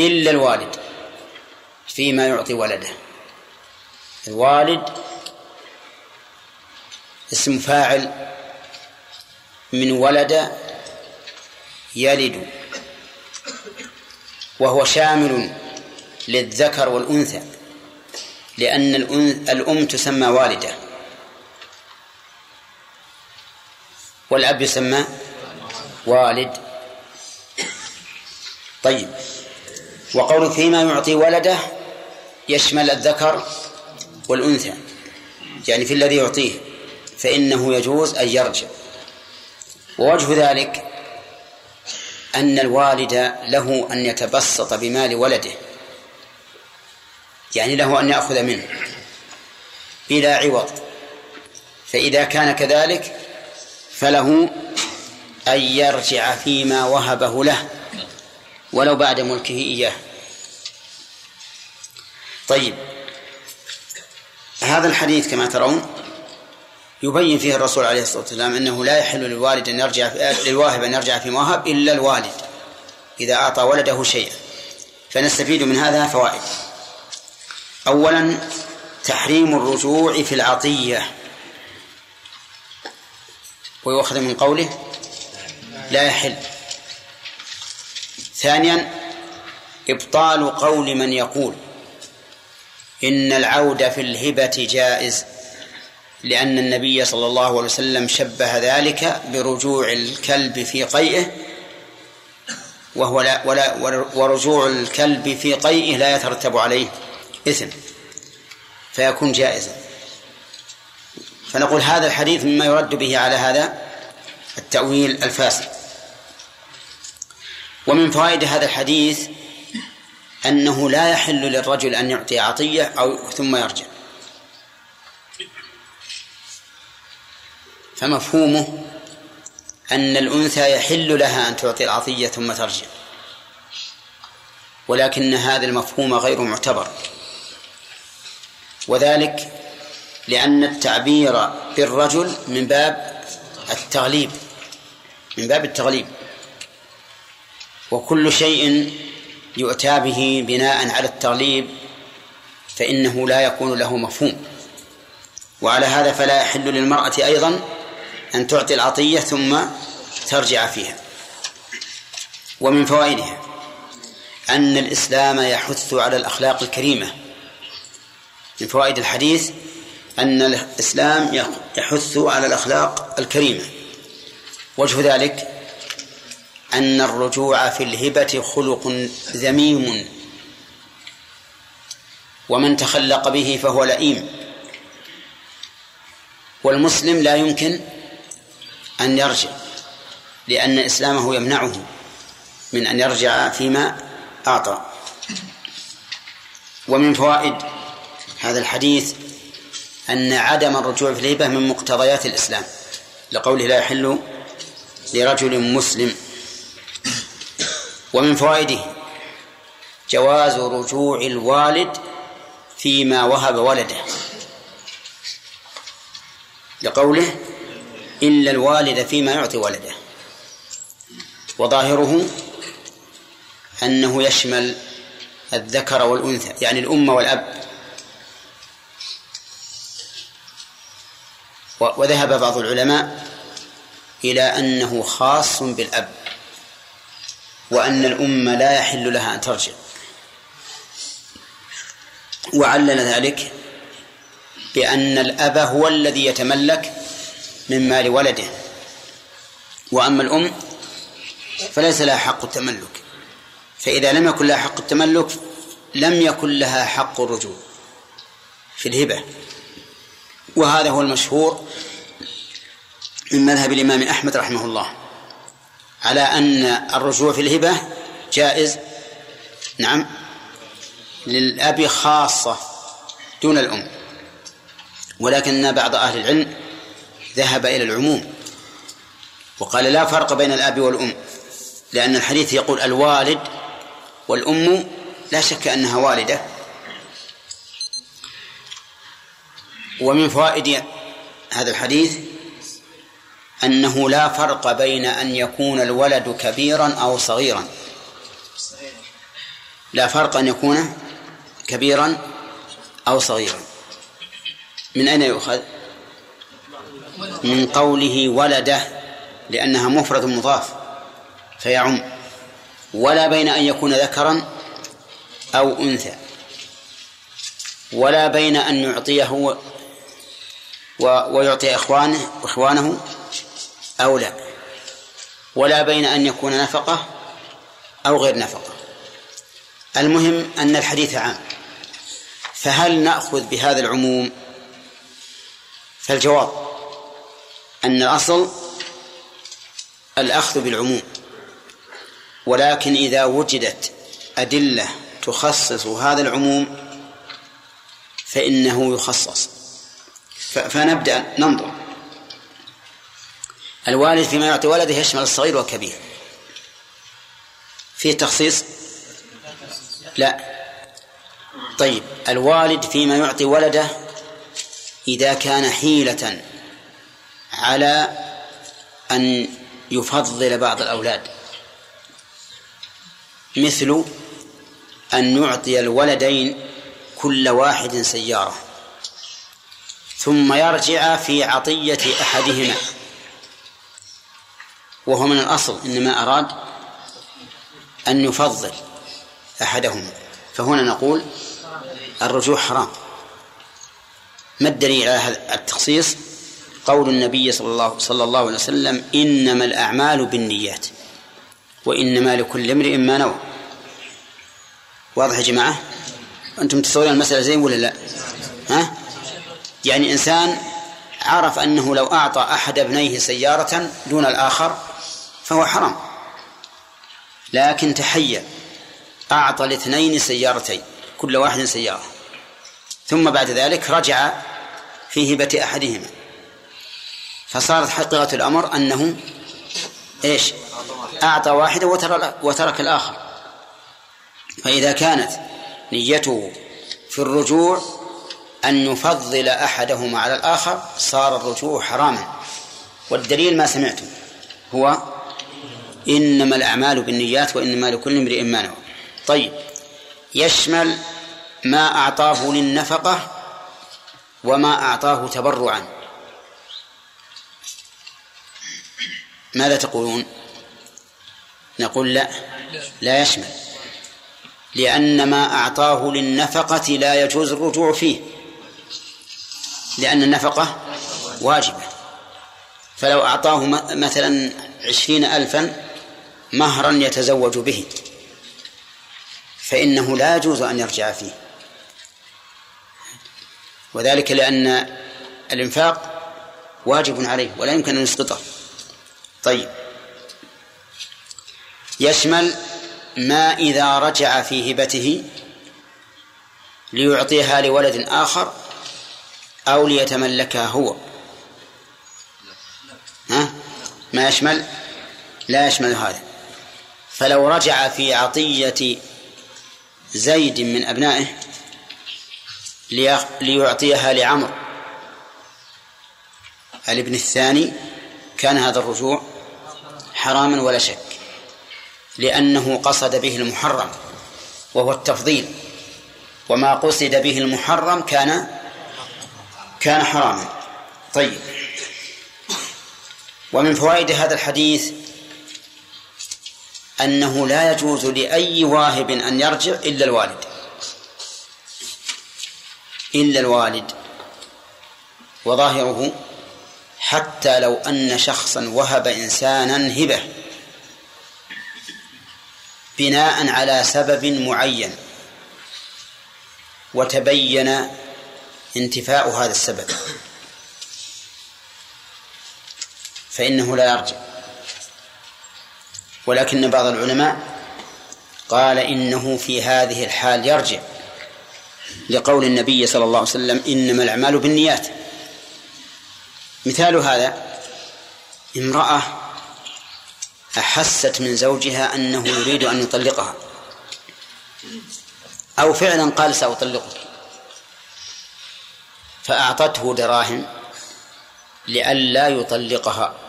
إلا الوالد فيما يعطي ولده. الوالد اسم فاعل من ولد يلد وهو شامل للذكر والأنثى لأن الأم تسمى والدة. والأب يسمى والد. طيب. وقول فيما يعطي ولده يشمل الذكر والأنثى يعني في الذي يعطيه فإنه يجوز أن يرجع. ووجه ذلك أن الوالد له أن يتبسط بمال ولده يعني له أن يأخذ منه بلا عوض. فإذا كان كذلك فله أن يرجع فيما وهبه له. ولو بعد ملكه إياه. طيب. هذا الحديث كما ترون يبين فيه الرسول عليه الصلاة والسلام أنه لا يحل للوالد أن يرجع للواهب أن يرجع فيما وهب إلا الوالد إذا أعطى ولده شيئا. فنستفيد من هذا فوائد. أولا تحريم الرجوع في العطية. ويؤخذ من قوله لا يحل. ثانيا إبطال قول من يقول إن العود في الهبة جائز لأن النبي صلى الله عليه وسلم شبه ذلك برجوع الكلب في قيئه وهو لا ولا ورجوع الكلب في قيئه لا يترتب عليه إثم فيكون جائزا. فنقول هذا الحديث مما يرد به على هذا التأويل الفاسد. ومن فوائد هذا الحديث أنه لا يحل للرجل أن يعطي عطية أو ثم يرجع. فمفهومه أن الأنثى يحل لها أن تعطي العطية ثم ترجع. ولكن هذا المفهوم غير معتبر. وذلك لأن التعبير بالرجل من باب التغليب من باب التغليب. وكل شيء يؤتى به بناء على التغليب فإنه لا يكون له مفهوم. وعلى هذا فلا يحل للمرأة أيضا أن تعطي العطية ثم ترجع فيها. ومن فوائدها أن الإسلام يحث على الأخلاق الكريمة. من فوائد الحديث أن الإسلام يحث على الأخلاق الكريمة. وجه ذلك أن الرجوع في الهبة خلق ذميم ومن تخلق به فهو لئيم. والمسلم لا يمكن أن يرجع لأن إسلامه يمنعه من أن يرجع فيما أعطى. ومن فوائد هذا الحديث أن عدم الرجوع في الهبة من مقتضيات الإسلام. لقوله لا يحل لرجل مسلم ومن فوائده جواز رجوع الوالد فيما وهب ولده. لقوله إلا الوالد فيما يعطي ولده. وظاهره أنه يشمل الذكر والأنثى يعني الأم والأب. وذهب بعض العلماء إلى أنه خاص بالأب. وأن الأم لا يحل لها أن ترجع. وعلل ذلك بأن الأب هو الذي يتملك من مال ولده. وأما الأم فليس لها حق التملك. فإذا لم يكن لها حق التملك لم يكن لها حق الرجوع في الهبة. وهذا هو المشهور من مذهب الإمام أحمد رحمه الله. على أن الرجوع في الهبة جائز؟ نعم. للأب خاصة دون الأم. ولكن بعض أهل العلم ذهب إلى العموم وقال لا فرق بين الأب والأم لأن الحديث يقول الوالد والأم لا شك أنها والدة. ومن فوائد هذا الحديث أنه لا فرق بين أن يكون الولد كبيرا أو صغيرا. لا فرق أن يكون كبيرا أو صغيرا. من أين يؤخذ؟ من قوله ولده لأنها مفرد مضاف فيعم. ولا بين أن يكون ذكرا أو أنثى. ولا بين أن يعطيه ويعطي إخوانه إخوانه أو لا. ولا بين أن يكون نفقة أو غير نفقة. المهم أن الحديث عام. فهل نأخذ بهذا العموم؟ فالجواب أن الأصل الأخذ بالعموم. ولكن إذا وجدت أدلة تخصص هذا العموم فإنه يخصص. فنبدأ ننظر. الوالد فيما يعطي ولده يشمل الصغير والكبير. فيه تخصيص؟ لا. طيب الوالد فيما يعطي ولده إذا كان حيلة على أن يفضل بعض الأولاد. مثل أن يعطي الولدين كل واحد سيارة. ثم يرجع في عطية أحدهما. وهو من الأصل إنما أراد أن يفضل أحدهما. فهنا نقول الرجوع حرام. ما الدليل على هذا التخصيص؟ قول النبي صلى الله صلى الله عليه وسلم إنما الأعمال بالنيات وإنما لكل امرئ ما نوى. واضح يا جماعة؟ أنتم تصورون المسألة زين ولا لا؟ ها؟ يعني إنسان عرف أنه لو أعطى أحد ابنيه سيارة دون الآخر فهو حرام. لكن تحيل أعطى الاثنين سيارتين كل واحد سيارة. ثم بعد ذلك رجع في هبة أحدهما. فصارت حقيقة الأمر أنه إيش؟ أعطى واحدة وترك الآخر. فإذا كانت نيته في الرجوع أن يفضل أحدهما على الآخر صار الرجوع حراما. والدليل ما سمعتم هو إنما الأعمال بالنيات وإنما لكل امرئ ما نوى. طيب يشمل ما أعطاه للنفقة وما أعطاه تبرعا. ماذا تقولون؟ نقول لا لا يشمل لأن ما أعطاه للنفقة لا يجوز الرجوع فيه لأن النفقة واجبة. فلو أعطاه مثلا عشرين ألفا مهرا يتزوج به. فإنه لا يجوز أن يرجع فيه. وذلك لأن الإنفاق واجب عليه ولا يمكن أن يسقطه. طيب. يشمل ما إذا رجع في هبته ليعطيها لولد آخر أو ليتملكها هو. ها؟ ما يشمل؟ لا يشمل هذا. فلو رجع في عطية زيد من أبنائه ليعطيها لعمر. الابن الثاني كان هذا الرجوع حراما ولا شك لأنه قصد به المحرم وهو التفضيل وما قصد به المحرم كان كان حراما. طيب. ومن فوائد هذا الحديث أنه لا يجوز لأي واهب أن يرجع إلا الوالد. إلا الوالد. وظاهره حتى لو أن شخصا وهب إنسانا هبة. بناء على سبب معين. وتبين انتفاء هذا السبب. فإنه لا يرجع. ولكن بعض العلماء قال إنه في هذه الحال يرجع لقول النبي صلى الله عليه وسلم إنما الأعمال بالنيات. مثال هذا امرأة أحست من زوجها أنه يريد أن يطلقها. أو فعلا قال سأطلقك. فأعطته دراهم لئلا يطلقها.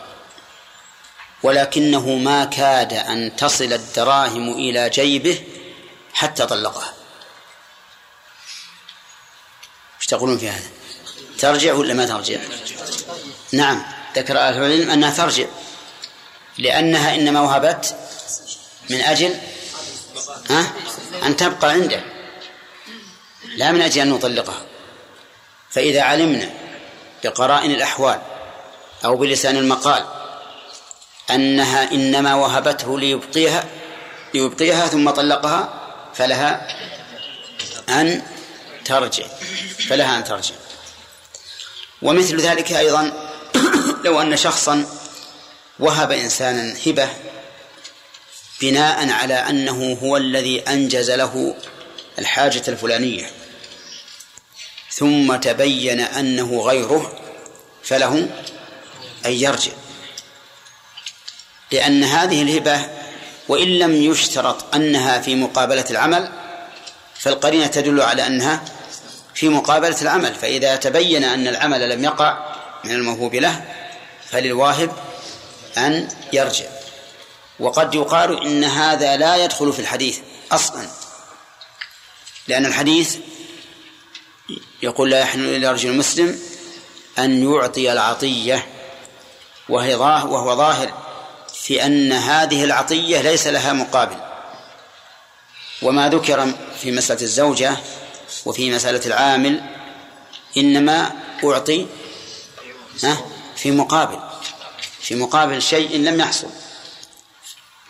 ولكنه ما كاد أن تصل الدراهم إلى جيبه حتى طلقها. إيش تقولون في هذا؟ ترجع ولا ما ترجع؟ نعم ذكر أهل العلم أنها ترجع لأنها إنما وهبت من أجل ها؟ أن تبقى عنده لا من أجل أن نطلقها. فإذا علمنا بقرائن الأحوال أو بلسان المقال أنها إنما وهبته ليبقيها ليبقيها ثم طلقها فلها أن ترجع فلها أن ترجع. ومثل ذلك أيضا لو أن شخصا وهب إنسانا هبة بناء على أنه هو الذي أنجز له الحاجة الفلانية ثم تبين أنه غيره فله أن يرجع. لأن هذه الهبة وإن لم يشترط أنها في مقابلة العمل فالقرينة تدل على أنها في مقابلة العمل فإذا تبين أن العمل لم يقع من الموهوب له فللواهب أن يرجع. وقد يقال إن هذا لا يدخل في الحديث أصلا لأن الحديث يقول لا يحل إلى رجل مسلم أن يعطي العطية وهي وهو ظاهر. في أن هذه العطية ليس لها مقابل. وما ذكر في مسألة الزوجة وفي مسألة العامل إنما أعطي في مقابل في مقابل شيء لم يحصل.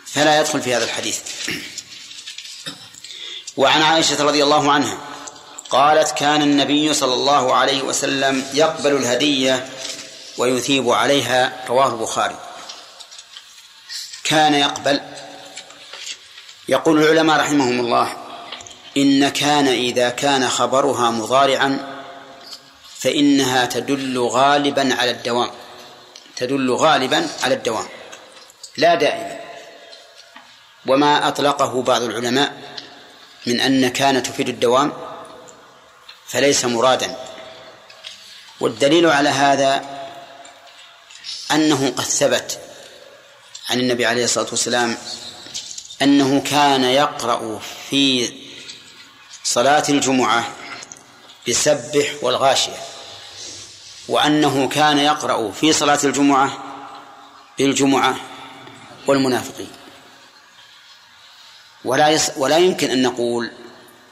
فلا يدخل في هذا الحديث. وعن عائشة رضي الله عنها قالت كان النبي صلى الله عليه وسلم يقبل الهدية ويثيب عليها رواه البخاري. كان يقبل. يقول العلماء رحمهم الله إن كان إذا كان خبرها مضارعا فإنها تدل غالبا على الدوام. تدل غالبا على الدوام. لا دائما وما أطلقه بعض العلماء من أن كان تفيد الدوام فليس مرادا. والدليل على هذا أنه قد ثبت. عن النبي عليه الصلاة والسلام أنه كان يقرأ في صلاة الجمعة بسبح والغاشية وأنه كان يقرأ في صلاة الجمعة بالجمعة والمنافقين. ولا ولا يمكن أن نقول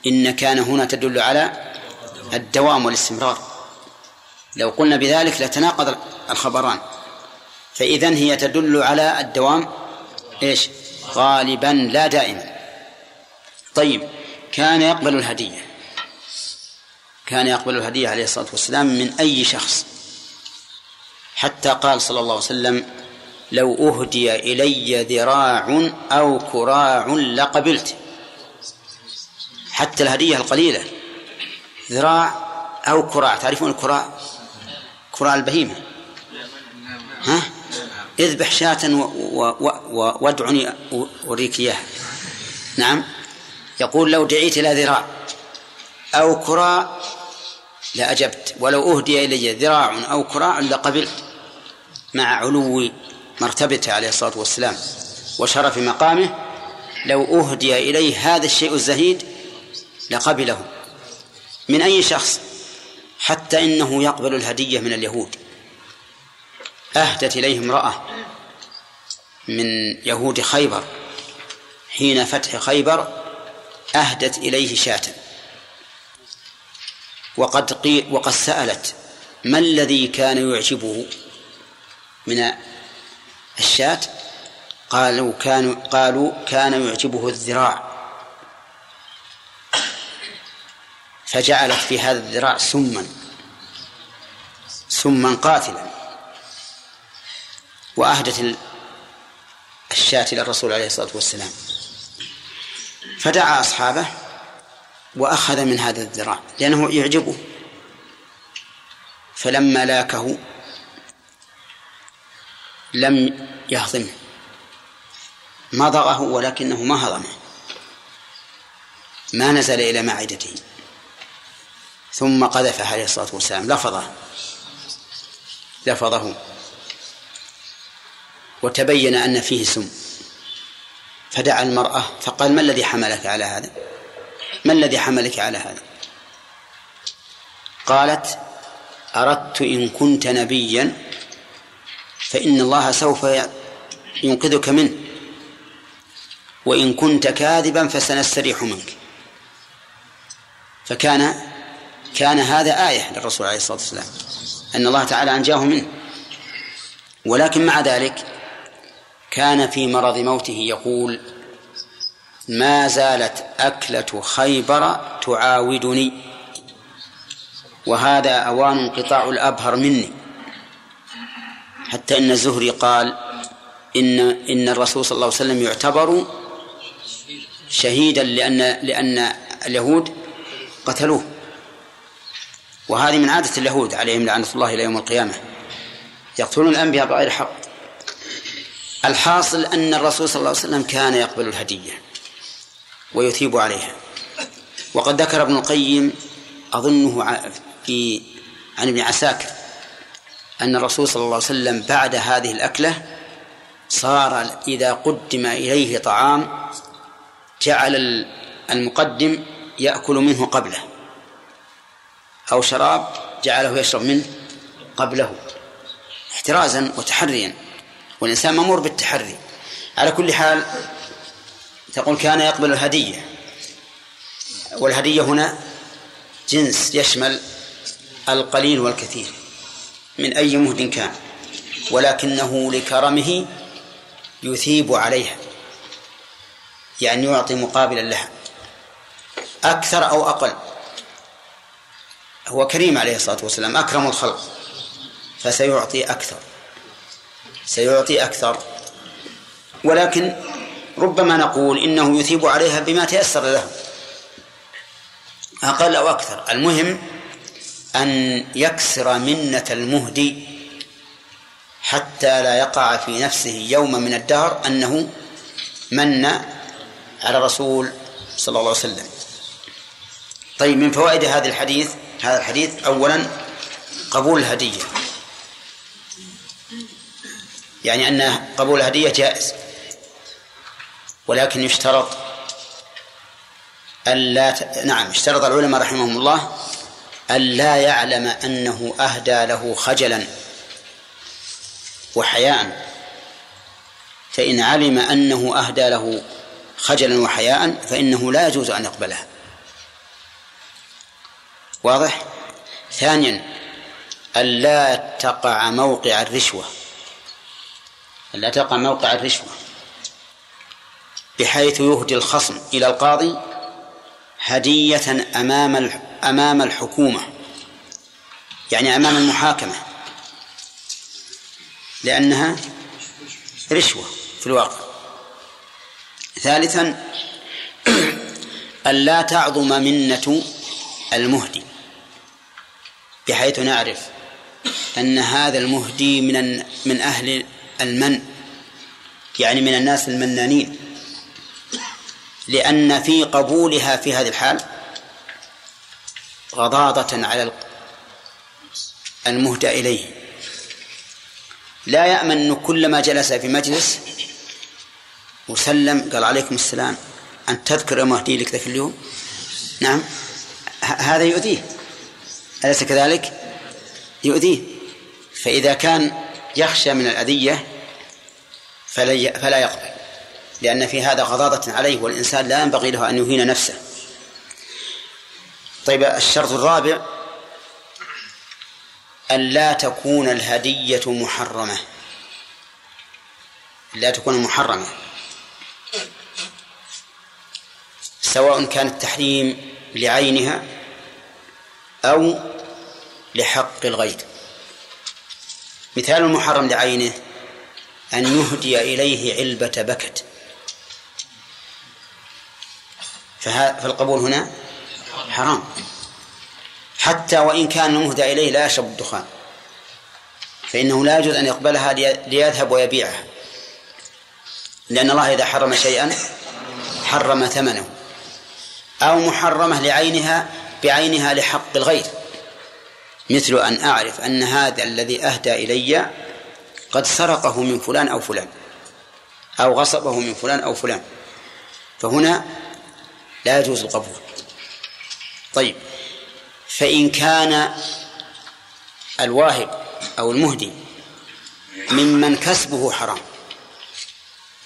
إن كان هنا تدل على الدوام والاستمرار. لو قلنا بذلك لتناقض الخبران. فإذا هي تدل على الدوام إيش؟ غالبا لا دائما. طيب كان يقبل الهدية. كان يقبل الهدية عليه الصلاة والسلام من أي شخص؟ حتى قال صلى الله عليه وسلم لو أهدي إلي ذراع أو كراع لقبلت. حتى الهدية القليلة. ذراع أو كراع تعرفون الكراع؟ كراع البهيمة. ها؟ اذبح شاة وادعني أريك إياها نعم. يقول لو دعيت إلى ذراع أو كراع لأجبت ولو أهدي إلي ذراع أو كراع لقبلت مع علو مرتبته عليه الصلاة والسلام وشرف مقامه. لو أهدي إليه هذا الشيء الزهيد لقبله. من أي شخص؟ حتى إنه يقبل الهدية من اليهود. أهدت إليه امرأة من يهود خيبر حين فتح خيبر أهدت إليه شاة. وقد قيل وقد سألت ما الذي كان يعجبه من الشاة؟ قالوا كانوا قالوا كان يعجبه الذراع. فجعلت في هذا الذراع سما سما قاتلا. وأهدت الشاة إلى الرسول عليه الصلاة والسلام. فدعا أصحابه وأخذ من هذا الذراع لأنه يعجبه. فلما لاكه لم يهضمه. مضغه ولكنه ما هضمه. ما نزل إلى معدته. ثم قذفه عليه الصلاة والسلام. لفظه. لفظه. وتبين أن فيه سم. فدعا المرأة فقال ما الذي حملك على هذا؟ ما الذي حملك على هذا؟ قالت أردت إن كنت نبيا فإن الله سوف ينقذك منه. وإن كنت كاذبا فسنستريح منك. فكان كان هذا آية للرسول عليه الصلاة والسلام أن الله تعالى أنجاه منه. ولكن مع ذلك كان في مرض موته يقول ما زالت أكلة خيبر تعاودني وهذا أوان انقطاع الأبهر مني. حتى إن الزهري قال إن إن الرسول صلى الله عليه وسلم يعتبر شهيدا لأن لأن اليهود قتلوه. وهذه من عادة اليهود عليهم لعنة الله إلى يوم القيامة. يقتلون الأنبياء بغير حق. الحاصل أن الرسول صلى الله عليه وسلم كان يقبل الهدية ويثيب عليها. وقد ذكر ابن القيم أظنه في عن ابن عساكر أن الرسول صلى الله عليه وسلم بعد هذه الأكلة صار إذا قدم إليه طعام جعل المقدم يأكل منه قبله أو شراب جعله يشرب منه قبله احترازا وتحريا. والإنسان مأمور بالتحري. على كل حال تقول كان يقبل الهدية. والهدية هنا جنس يشمل القليل والكثير من أي مهد كان. ولكنه لكرمه يثيب عليها يعني يعطي مقابلا لها. أكثر أو أقل. هو كريم عليه الصلاة والسلام أكرم الخلق فسيعطي أكثر. سيعطي أكثر. ولكن ربما نقول إنه يثيب عليها بما تيسر له. أقل أو أكثر. المهم أن يكسر منة المهدي حتى لا يقع في نفسه يوما من الدهر أنه من على الرسول صلى الله عليه وسلم. طيب من فوائد هذا الحديث هذا الحديث أولا قبول الهدية. يعني أن قبول الهدية جائز ولكن يشترط ألا ت... نعم اشترط العلماء رحمهم الله ألا يعلم أنه أهدى له خجلا وحياء. فإن علم أنه أهدى له خجلا وحياء فإنه لا يجوز أن يقبلها واضح؟ ثانيا ألا تقع موقع الرشوة. ألا تقع موقع الرشوة بحيث يهدي الخصم إلى القاضي هدية أمام أمام الحكومة يعني أمام المحاكمة لأنها رشوة في الواقع. ثالثا ألا تعظم منة المهدي بحيث نعرف أن هذا المهدي من من أهل المن يعني من الناس المنانين لأن في قبولها في هذه الحال غضاضة على المهدى إليه. لا يأمن أنه كلما جلس في مجلس وسلم قال عليكم السلام أن تذكر يوم أهدي لك ذاك اليوم؟ نعم. هذا يؤذيه. أليس كذلك؟ يؤذيه. فإذا كان يخشى من الأذية فلا يقبل. لأن في هذا غضاضة عليه والإنسان لا ينبغي له أن يهين نفسه. طيب الشرط الرابع أن لا تكون الهدية محرمة. لا تكون محرمة. سواء كان التحريم لعينها أو لحق الغير مثال المحرم لعينه أن يهدي إليه علبة بكت. فالقبول هنا حرام. حتى وإن كان المهدى إليه لا يشرب الدخان. فإنه لا يجوز أن يقبلها ليذهب ويبيعها. لأن الله إذا حرم شيئا حرم ثمنه. أو محرمة لعينها بعينها لحق الغير. مثل أن أعرف أن هذا الذي أهدى إلي قد سرقه من فلان أو فلان أو غصبه من فلان أو فلان. فهنا لا يجوز القبول. طيب فإن كان الواهب أو المهدي ممن كسبه حرام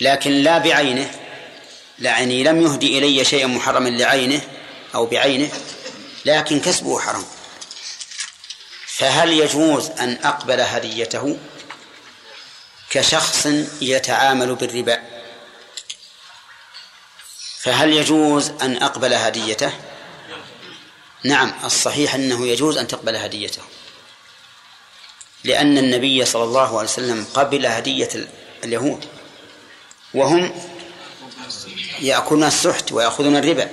لكن لا بعينه يعني لم يهدي إلي شيئا محرما لعينه أو بعينه لكن كسبه حرام. فهل يجوز أن أقبل هديته كشخص يتعامل بالربا؟ فهل يجوز أن أقبل هديته؟ نعم الصحيح أنه يجوز أن تقبل هديته لأن النبي صلى الله عليه وسلم قبل هدية اليهود وهم يأكلون السحت ويأخذون الربا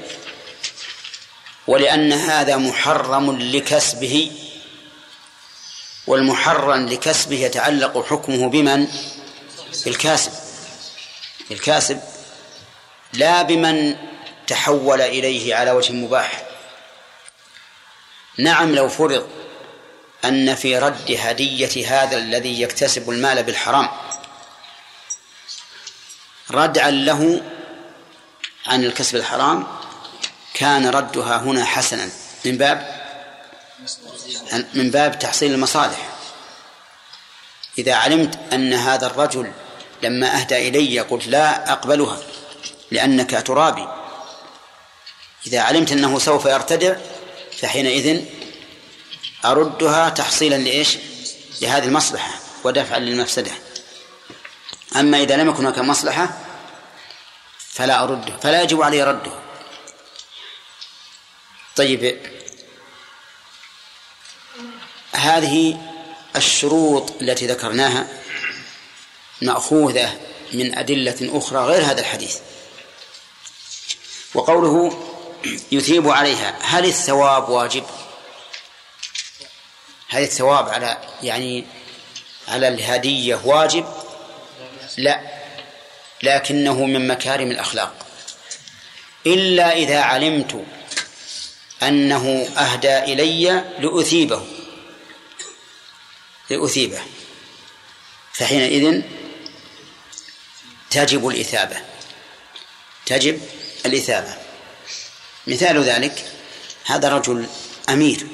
ولأن هذا محرم لكسبه والمحرم لكسبه يتعلق حكمه بمن؟ بالكاسب. الكاسب لا بمن تحول إليه على وجه مباح. نعم لو فرض أن في رد هدية هذا الذي يكتسب المال بالحرام ردعا له عن الكسب الحرام كان ردها هنا حسنا. من باب من باب تحصيل المصالح. إذا علمت أن هذا الرجل لما أهدى إلي قلت لا أقبلها لأنك ترابي. إذا علمت أنه سوف يرتدع فحينئذ أردها تحصيلا لإيش؟ لهذه المصلحة ودفعا للمفسدة. أما إذا لم يكن هناك مصلحة فلا أرده فلا يجب علي رده. طيب هذه الشروط التي ذكرناها مأخوذة من أدلة أخرى غير هذا الحديث. وقوله يثيب عليها هل الثواب واجب؟ هل الثواب على يعني على الهدية واجب؟ لا لكنه من مكارم الأخلاق. إلا إذا علمت أنه أهدى إلي لأثيبه. لأثيبه فحينئذ تجب الإثابة تجب الإثابة. مثال ذلك هذا رجل أمير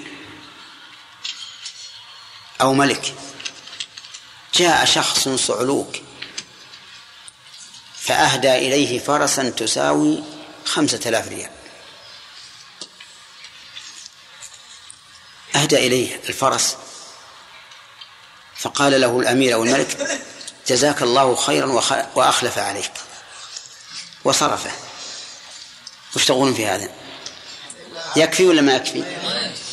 أو ملك جاء شخص صعلوك فأهدى إليه فرسا تساوي خمسة آلاف ريال. أهدى إليه الفرس فقال له الأمير أو الملك جزاك الله خيرا وأخلف عليك. وصرفه. تقولون في هذا؟ يكفي ولا ما يكفي؟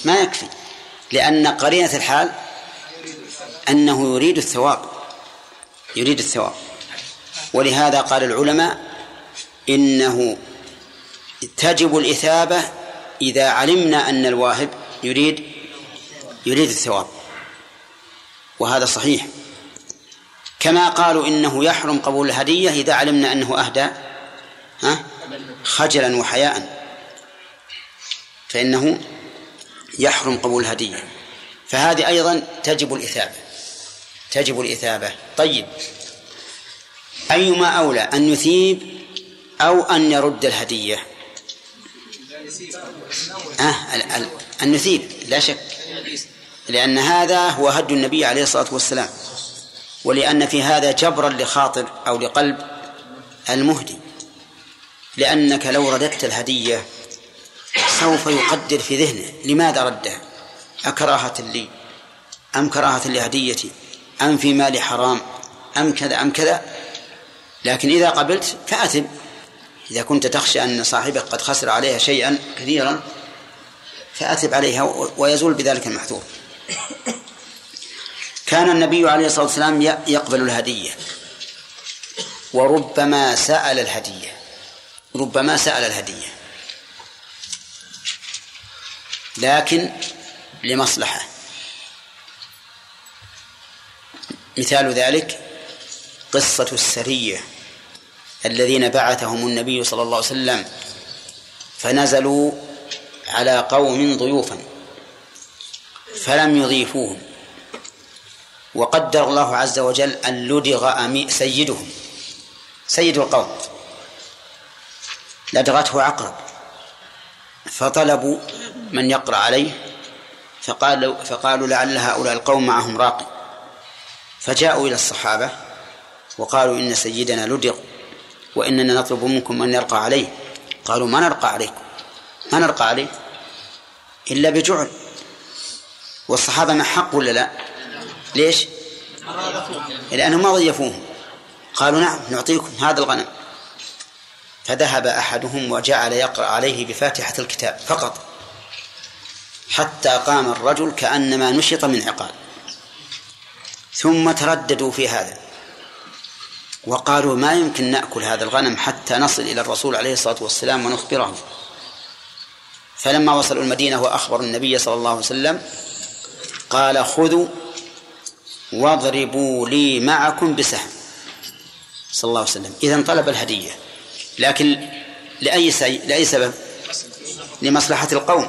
ما يكفي. لأن قرينة الحال أنه يريد الثواب. يريد الثواب. ولهذا قال العلماء إنه تجب الإثابة إذا علمنا أن الواهب يريد يريد الثواب. وهذا صحيح. كما قالوا إنه يحرم قبول الهدية إذا علمنا أنه أهدى ها؟ خجلا وحياء. فإنه يحرم قبول الهدية. فهذه أيضا تجب الإثابة. تجب الإثابة. طيب. أيما أولى أن يثيب أو أن يرد الهدية؟ آه أن نثيب لا شك. لأن هذا هو هدي النبي عليه الصلاة والسلام ولأن في هذا جبرا لخاطر أو لقلب المهدي. لأنك لو رددت الهدية سوف يقدر في ذهنه. لماذا ردها أكراهة لي أم كراهة لهديتي؟ أم في مالي حرام؟ أم كذا أم كذا؟ لكن إذا قبلت فأثم. إذا كنت تخشى أن صاحبك قد خسر عليها شيئا كثيرا فأثب عليها ويزول بذلك المحذور. كان النبي عليه الصلاة والسلام يقبل الهدية. وربما سأل الهدية. ربما سأل الهدية. لكن لمصلحة. مثال ذلك قصة السرية الذين بعثهم النبي صلى الله عليه وسلم فنزلوا على قوم ضيوفا. فلم يضيفوهم. وقدر الله عز وجل أن لدغ سيدهم. سيد القوم. لدغته عقرب. فطلبوا من يقرأ عليه. فقالوا فقالوا لعل هؤلاء القوم معهم راقي فجاءوا إلى الصحابة وقالوا إن سيدنا لدغ وإننا نطلب منكم أن نرقى عليه. قالوا ما نرقى عليكم؟ ما نرقى عليه إلا بجعل. والصحابة ما حق ولا لا؟ ليش؟ لأنهم ما ضيفوهم قالوا نعم نعطيكم هذا الغنم. فذهب أحدهم وجعل يقرأ عليه بفاتحة الكتاب فقط حتى قام الرجل كأنما نشط من عقال. ثم ترددوا في هذا. وقالوا ما يمكن نأكل هذا الغنم حتى نصل إلى الرسول عليه الصلاة والسلام ونخبره. فلما وصلوا المدينة وأخبروا النبي صلى الله عليه وسلم قال خذوا واضربوا لي معكم بسهم. صلى الله عليه وسلم. إذا طلب الهدية. لكن لأي سي... لأي سبب؟ لمصلحة القوم.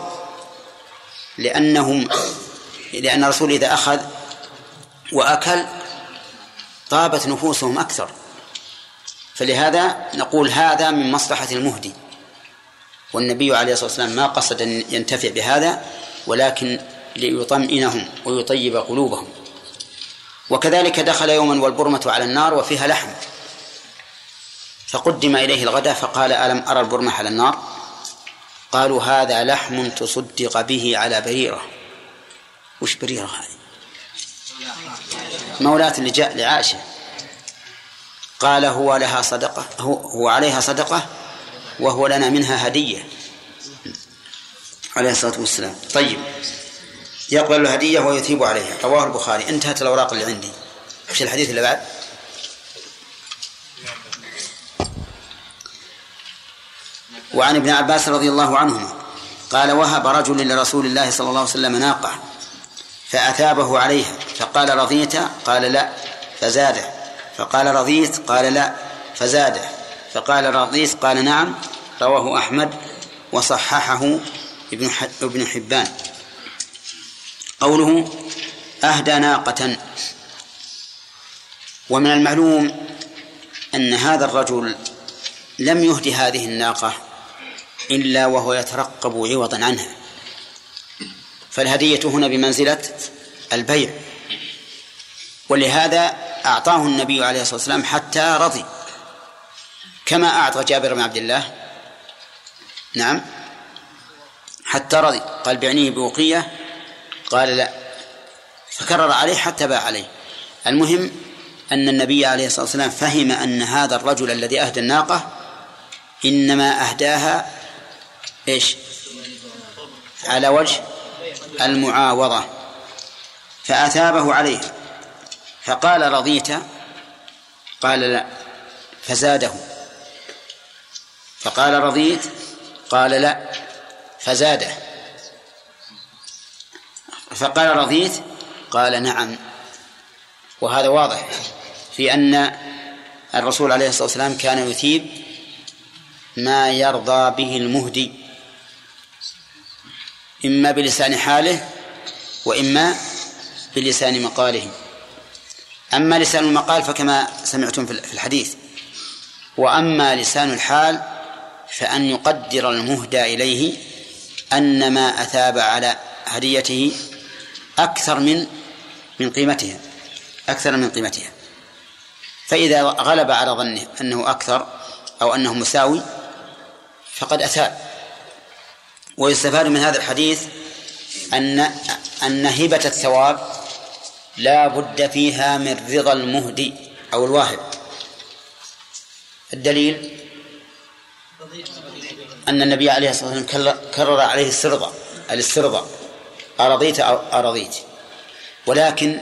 لأنهم لأن الرسول إذا أخذ وأكل طابت نفوسهم أكثر. فلهذا نقول هذا من مصلحة المهدي. والنبي عليه الصلاة والسلام ما قصد أن ينتفع بهذا ولكن ليطمئنهم ويطيب قلوبهم. وكذلك دخل يوما والبرمة على النار وفيها لحم. فقدم إليه الغداء فقال ألم أرى البرمة على النار؟ قالوا هذا لحم تصدق به على بريرة. وش بريرة هذه؟ مولاة اللي جاء لعائشة. قال هو لها صدقة هو, عليها صدقة وهو لنا منها هدية. عليه الصلاة والسلام. طيب. يقبل الهدية ويثيب عليها. رواه البخاري. انتهت الأوراق اللي عندي. وش الحديث اللي بعد. وعن ابن عباس رضي الله عنهما قال وهب رجل لرسول الله صلى الله عليه وسلم ناقة فأثابه عليها. فقال رضيت؟ قال لا. فزاده. فقال رضيت؟ قال لا. فزاده. فقال رضيت؟ قال نعم. رواه أحمد وصححه ابن ابن حبان. قوله أهدى ناقة. ومن المعلوم أن هذا الرجل لم يهد هذه الناقة إلا وهو يترقب عوضا عنها. فالهدية هنا بمنزلة البيع. ولهذا أعطاه النبي عليه الصلاة والسلام حتى رضي. كما أعطى جابر بن عبد الله. نعم. حتى رضي. قال بعنيه بوقية قال لا. فكرر عليه حتى باع عليه. المهم أن النبي عليه الصلاة والسلام فهم أن هذا الرجل الذي أهدى الناقة إنما أهداها إيش؟ على وجه المعاوضة. فأثابه عليه. فقال رضيت. قال لا. فزاده. فقال رضيت. قال لا. فزاده. فقال رضيت قال نعم. وهذا واضح في أن الرسول عليه الصلاة والسلام كان يثيب ما يرضى به المهدي إما بلسان حاله وإما بلسان مقاله. أما لسان المقال فكما سمعتم في الحديث. وأما لسان الحال فأن يقدر المهدى إليه أن ما أثاب على هديته أكثر من من قيمتها أكثر من قيمتها. فإذا غلب على ظنه أنه أكثر أو أنه مساوي فقد أثاب. ويستفاد من هذا الحديث أن أن هبة الثواب لا بد فيها من رضا المهدي أو الواهب. الدليل أن النبي عليه الصلاة والسلام كرر عليه السرضة الاسترضاء. أرضيت أرضيت. ولكن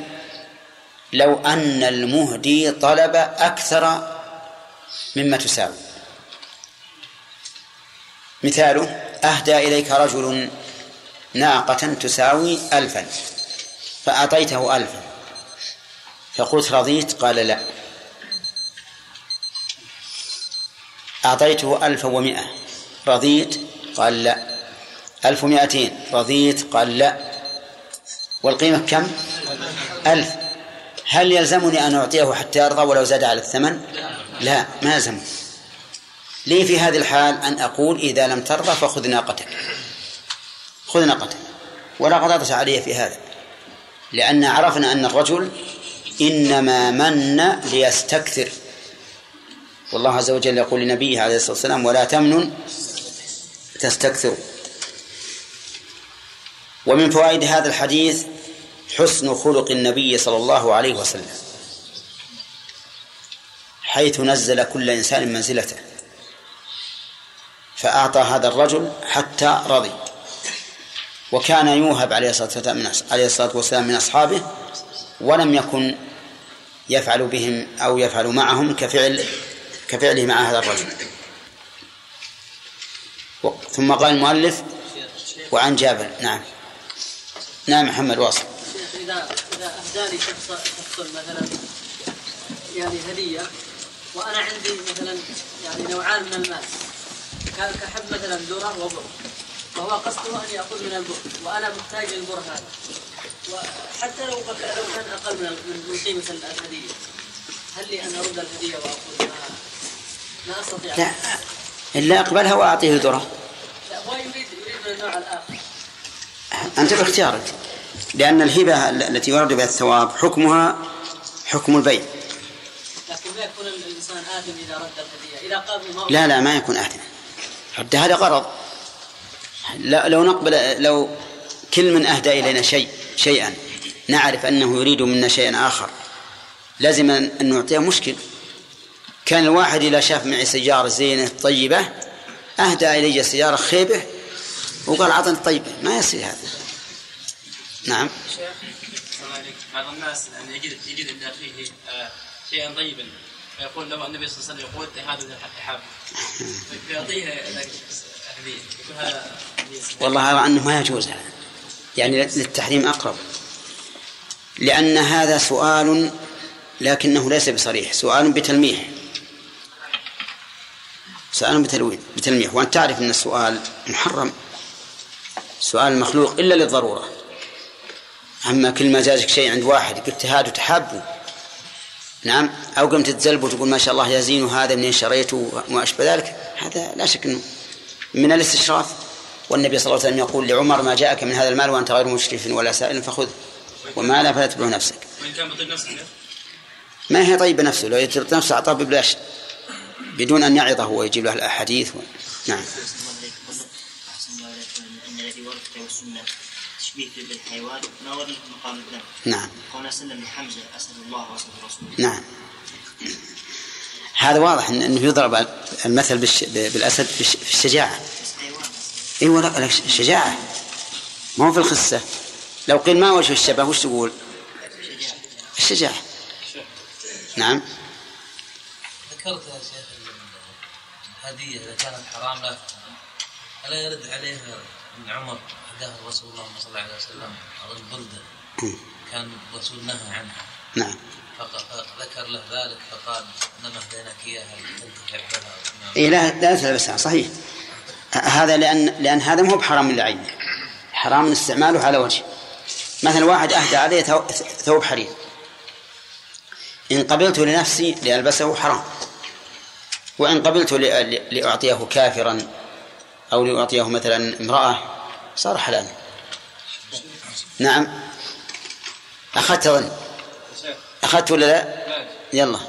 لو أن المهدي طلب أكثر مما تساوي. مثاله أهدى إليك رجل ناقة تساوي ألفا فأعطيته ألفا. فقلت رضيت؟ قال لا. أعطيته ألفا ومائة رضيت؟ قال لا. ألف ومائتين رضيت؟ قال لا. والقيمة كم؟ ألف. هل يلزمني أن أعطيه حتى يرضى ولو زاد على الثمن؟ لا ما يلزم لي في هذه الحال أن أقول إذا لم ترضى فخذ ناقتك. خذ ناقتك. ولا غضاضة علي في هذا. لأن عرفنا أن الرجل إنما من ليستكثر. والله عز وجل يقول لنبيه عليه الصلاة والسلام ولا تمنن تستكثر ومن فوائد هذا الحديث حسن خلق النبي صلى الله عليه وسلم حيث نزل كل إنسان منزلته فأعطى هذا الرجل حتى رضي وكان يوهب عليه الصلاة والسلام من أصحابه ولم يكن يفعل بهم أو يفعل معهم كفعل كفعله مع هذا الرجل. ثم قال المؤلف وعن جابر. نعم. نعم محمد واصل. إذا إذا أهداني شخص شخص مثلا يعني هدية وأنا عندي مثلا يعني نوعان من المال كحب مثلا ذرة وبر. وهو قصده أن يأخذ من البر وأنا محتاج للبر هذا. وحتى لو لو كان أقل من من قيمة الهدية. هل لي أن أرد الهدية ما, ما أستطيع. لا إلا أقبلها وأعطيه ذرة. لا هو يريد يريد من النوع الآخر. أنت باختيارك لأن الهبة التي ورد بها الثواب حكمها حكم البيع. لكن لا يكون الإنسان آثم إذا رد الهدية. إذا ما لا لا ما يكون آثما حتى هذا غرض. لا لو نقبل لو كل من أهدى إلينا شيء شيئا نعرف أنه يريد منا شيئا آخر لازم أن نعطيه مشكل. كان الواحد إذا شاف معي سيارة زينة طيبة أهدى إلي سيارة خيبة وقال أعطني الطيبة ما يصير هذا. نعم. بعض الناس يعني يجد يجد عند اخيه آه، شيئا طيبا فيقول له النبي صلى الله عليه وسلم يقول هذا من التحاب فيعطيه ذاك هديه يقول هذا هدية. والله أرى أنه ما يجوز هذا. يعني للتحريم أقرب. لأن هذا سؤال لكنه ليس بصريح. سؤال بتلميح. سؤال بتلوين بتلميح. وأنت تعرف أن السؤال محرم. سؤال المخلوق إلا للضرورة. أما كل ما جازك شيء عند واحد قلت هذا تحابه نعم؟ أو قمت تتزلب وتقول ما شاء الله يزين هذا منين شريته وما أشبه ذلك. هذا لا شك أنه من الاستشراف. والنبي صلى الله عليه وسلم يقول لعمر ما جاءك من هذا المال وأنت غير مشرف ولا سائل فخذ وما لا فلا تبله نفسك. كان بطيب نفسه ما هي طيبة نفسه؟ لو يترك نفسه أعطاه ببلاش. بدون أن يعظه ويجيب له الأحاديث و... نعم. أن الذي ورد في السنة تشبيه بالحيوان ما ورد مقام الذنب نعم. قول سلم لحمزة أسأل الله وأسأل رسوله نعم. هذا واضح إن- إنه يضرب المثل بالش... بالأسد بالش... في الشجاعه إيوه لا الشجاعه ما هو في الخسه لو قيل ما وجه الشبه وش تقول؟ الشجاعة. نعم. ذكرت يا شيخ الهدية إذا كانت حرام لا. ألا يرد عليها ابن عمر هداها رسول الله صلى الله عليه وسلم أظن بردة كان الرسول نهى عنها. نعم. فذكر له ذلك فقال إنما هديناك إياها لتنتفع بها. إيه لا لا تلبسها صحيح. هذا لأن لأن هذا مو بحرام لعينه حرام استعماله على وجه. مثلا واحد أهدى عليه ثو- ثوب حرير. إن قبلت لنفسي لألبسه حرام. وإن قبلت ل- ل- لأعطيه كافرا. أو لأعطيه مثلا امرأة صار حلالا نعم. أخذت ظن أخذت ولا لا؟ لا يلا.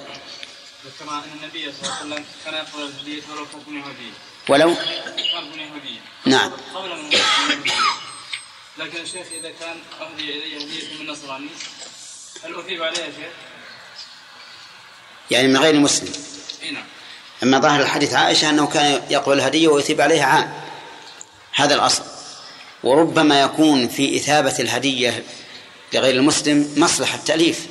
ذكر ان النبي صلى الله عليه وسلم كان يقبل الهديه ولو؟ كانت من يهوديه ولو كانت من يهوديه نعم. قبل من. لكن الشيخ إذا كان اهدي إلي هدية من نصراني هل أثيب عليها شيخ؟ يعني من غير مسلم. إي نعم. أما ظاهر الحديث عائشة أنه كان يقبل الهدية ويثيب عليها عام. هذا الأصل. وربما يكون في إثابة الهدية لغير المسلم مصلحة تأليف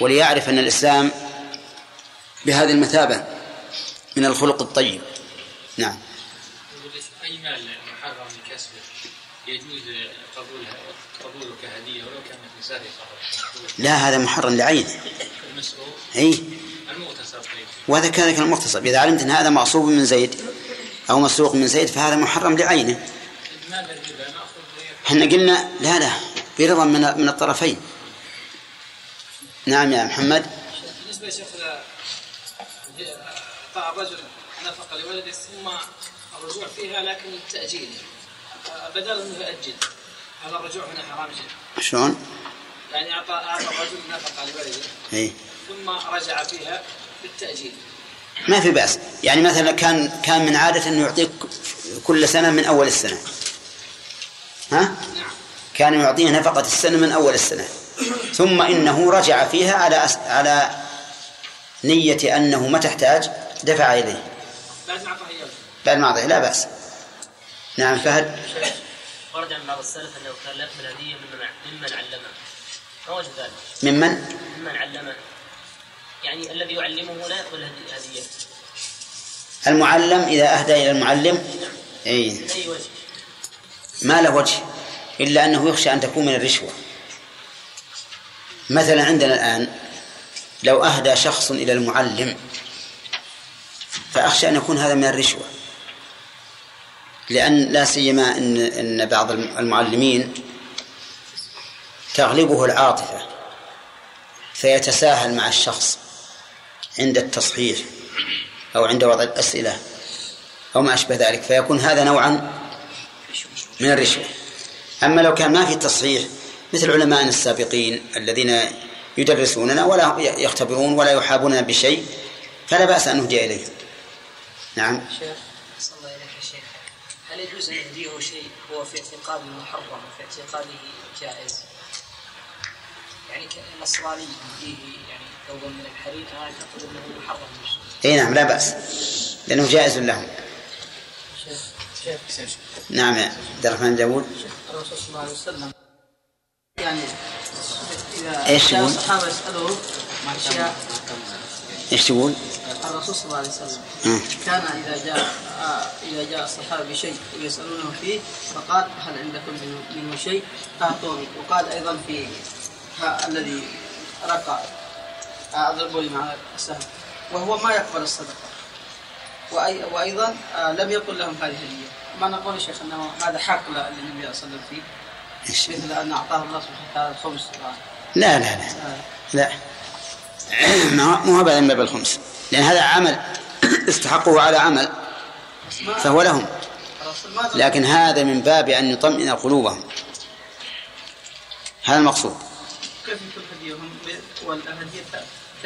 وليعرف أن الإسلام بهذه المثابة من الخلق الطيب. نعم. أي مال محرم لكسبه يجوز قبولها قبوله كهدية ولو كانت لا هذا محرم لعينه. المسروق أي وهذا كذلك المغتصب. إذا علمت أن هذا مغصوب من زيد أو مسروق من زيد فهذا محرم لعينه. إحنا قلنا لا لا برضا من من الطرفين. نعم يا محمد. بالنسبة يا شيخ أعطى الرجل نفقة لولده ثم الرجوع فيها لكن التاجيل بدل انه يؤجل هذا الرجوع هنا حرام شيء شلون؟ يعني أعطى أعطى الرجل نفقة لولده اي ثم رجع فيها بالتأجيل. ما في بأس. يعني مثلا كان كان من عادة انه يعطيك كل سنة من أول السنة. ها؟ كان يعطيه نفقة السنة من أول السنة. ثم إنه رجع فيها على أس... على نية أنه متى احتاج دفع إليه. بعد ما ما أعطيه لا بأس. نعم فهد. ورد عن بعض السلف أنه كان يقبل هديه ممن ممن علمه. ما وجه ذلك؟ ممن؟ ممن علمه. يعني الذي يعلمه لا يقبل هدي- هديه المعلم إذا أهدى إلى المعلم أي أي وجه؟ ما له وجه إلا أنه يخشى أن تكون من الرشوة. مثلا عندنا الآن لو أهدى شخص إلى المعلم فأخشى أن يكون هذا من الرشوة. لأن لا سيما أن أن بعض المعلمين تغلبه العاطفة فيتساهل مع الشخص. عند التصحيح أو عند وضع الأسئلة أو ما أشبه ذلك فيكون هذا نوعا من الرشوة. أما لو كان ما في تصحيح مثل علمائنا السابقين الذين يدرسوننا ولا يختبرون ولا يحابون بشيء فلا بأس أن نهدي إليهم نعم. شيخ الله هل يجوز أن يهديه شيء هو في اعتقاده محرم وفي اعتقاده جائز؟ يعني كالنصراني يهديه يعني ثوبا من الحرير محرم أي نعم لا بأس لأنه جائز لهم نعم يا عبد الرحمن داوود الرسول صلى الله عليه وسلم يعني إذا جاء يقول؟ الصحابة يسألوه أشياء إيش تقول؟ الرسول صلى الله عليه وسلم آه. كان إذا جاء آه، إذا جاء الصحابة بشيء ويسألونه فيه فقال هل عندكم منه- منه شيء؟ أعطوني وقال أيضا في الذي رقى آه، أضربوا لي مع السهم وهو ما يقبل الصدقة. وأي وأيضا آه، لم يقل لهم هذه هدية ما نقول يا شيخ أنه هذا حق للنبي صلى الله عليه وسلم فيه. مثل أن أعطاه الله سبحانه وتعالى الخمس. لا لا لا. لا. ما هو- مو هو من باب الخمس لأن هذا عمل استحقوه على عمل. فهو لهم. ما لكن هذا من باب أن يطمئن قلوبهم. هذا المقصود. كيف يكون هديهم؟ والهدية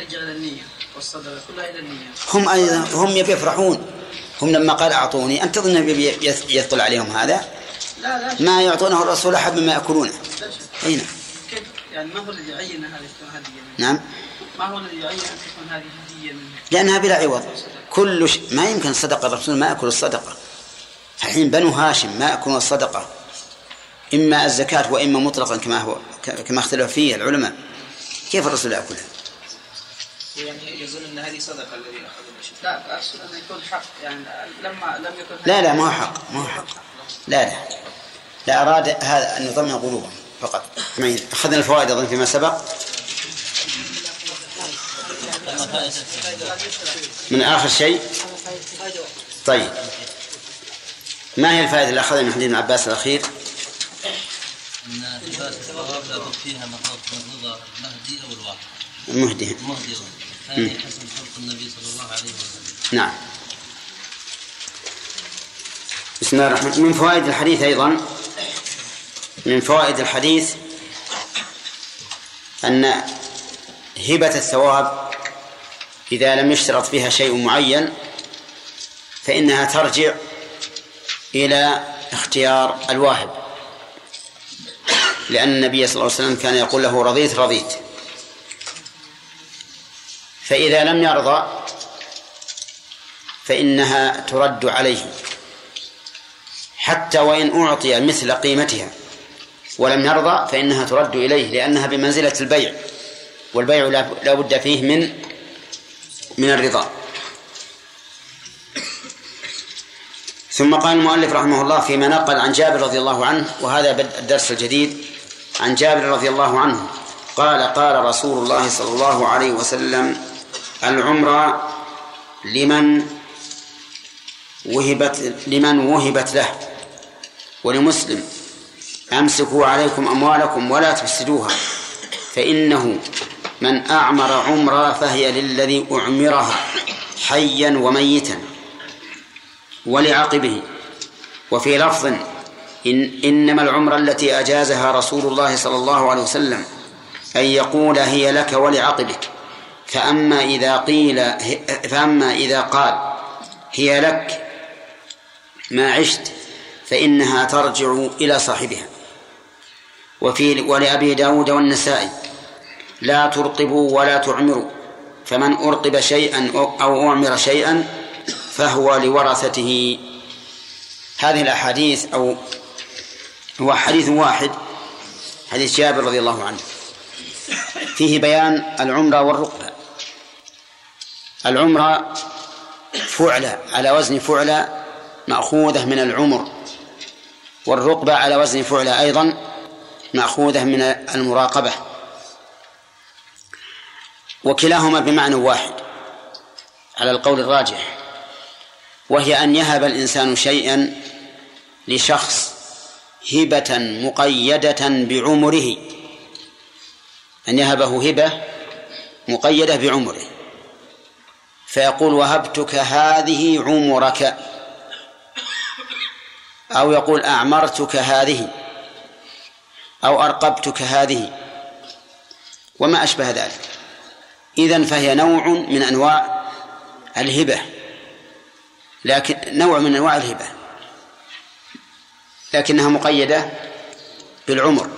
النية والصدقة كلها إلى النية هم أيضا هم يبي يفرحون. هم لما قال أعطوني أنت تظن يثقل عليهم هذا؟ لا لا. ما يعطونه الرسول أحب مما يأكلونه. أي نعم. كيف؟ يعني ما هو الذي عين هذه هدية؟ نعم. ما هو الذي يعين أن تكون هذه هدية؟ لأنها بلا عوض. كل ش... ما يمكن الصدقة الرسول ما يأكل الصدقة. الحين بنو هاشم ما يأكلون الصدقة. إما الزكاة وإما مطلقا كما هو كما اختلف فيه العلماء. كيف الرسول يأكلها؟ يعني يظن إن هذه صدقة الذي أخذ الشيء لا أقصد أن يكون حق. يعني لما لم يكن لا لا ما هو حق ما هو حق. لا لا. لا أراد هذا أن يطمئن قلوبهم فقط. أخذنا الفوائد أظن فيما سبق. من آخر شيء. طيب. ما هي الفائدة اللي أخذها من حديث ابن عباس الأخير؟ إن لباس الثواب لا تخفيها مفروض المهدي أو الواحد. المهدي المهدي ثاني حسن خلق النبي صلى الله عليه وسلم. نعم. بسم الله الرحمن الرحيم من فوائد الحديث أيضا. من فوائد الحديث أن هبة الثواب إذا لم يشترط فيها شيء معين فإنها ترجع إلى اختيار الواهب. لأن النبي صلى الله عليه وسلم كان يقول له رضيت رضيت. فإذا لم يرضى فإنها ترد عليه حتى وإن أعطي مثل قيمتها ولم يرضى فإنها ترد إليه لأنها بمنزلة البيع والبيع لا بد فيه من من الرضا. ثم قال المؤلف رحمه الله فيما نقل عن جابر رضي الله عنه وهذا الدرس الجديد عن جابر رضي الله عنه. قال قال رسول الله صلى الله عليه وسلم العمرة لمن وهبت لمن وهبت له ولمسلم أمسكوا عليكم أموالكم ولا تفسدوها فإنه من أعمر عمرا فهي للذي أعمرها حيا وميتا ولعقبه. وفي لفظ إن إنما العمرة التي أجازها رسول الله صلى الله عليه وسلم أن يقول هي لك ولعقبك. فأما إذا قيل فأما إذا قال هي لك ما عشت فإنها ترجع إلى صاحبها. وفي ولأبي داود والنسائي لا ترقبوا ولا تعمروا فمن أرقب شيئا أو أعمر شيئا فهو لورثته. هذه الأحاديث أو هو حديث واحد حديث جابر رضي الله عنه فيه بيان العمرة والرقبة. العمرة فعلة على وزن فعلة مأخوذة من العمر والرقبة على وزن فعلة أيضا مأخوذة من المراقبة. وكلاهما بمعنى واحد على القول الراجح وهي أن يهب الإنسان شيئا لشخص هبة مقيدة بعمره أن يهبه هبة مقيدة بعمره. فيقول وهبتك هذه عمرك. أو يقول أعمرتك هذه. أو أرقبتك هذه. وما أشبه ذلك. إذن فهي نوع من أنواع الهبة. لكن نوع من أنواع الهبة. لكنها مقيدة بالعمر.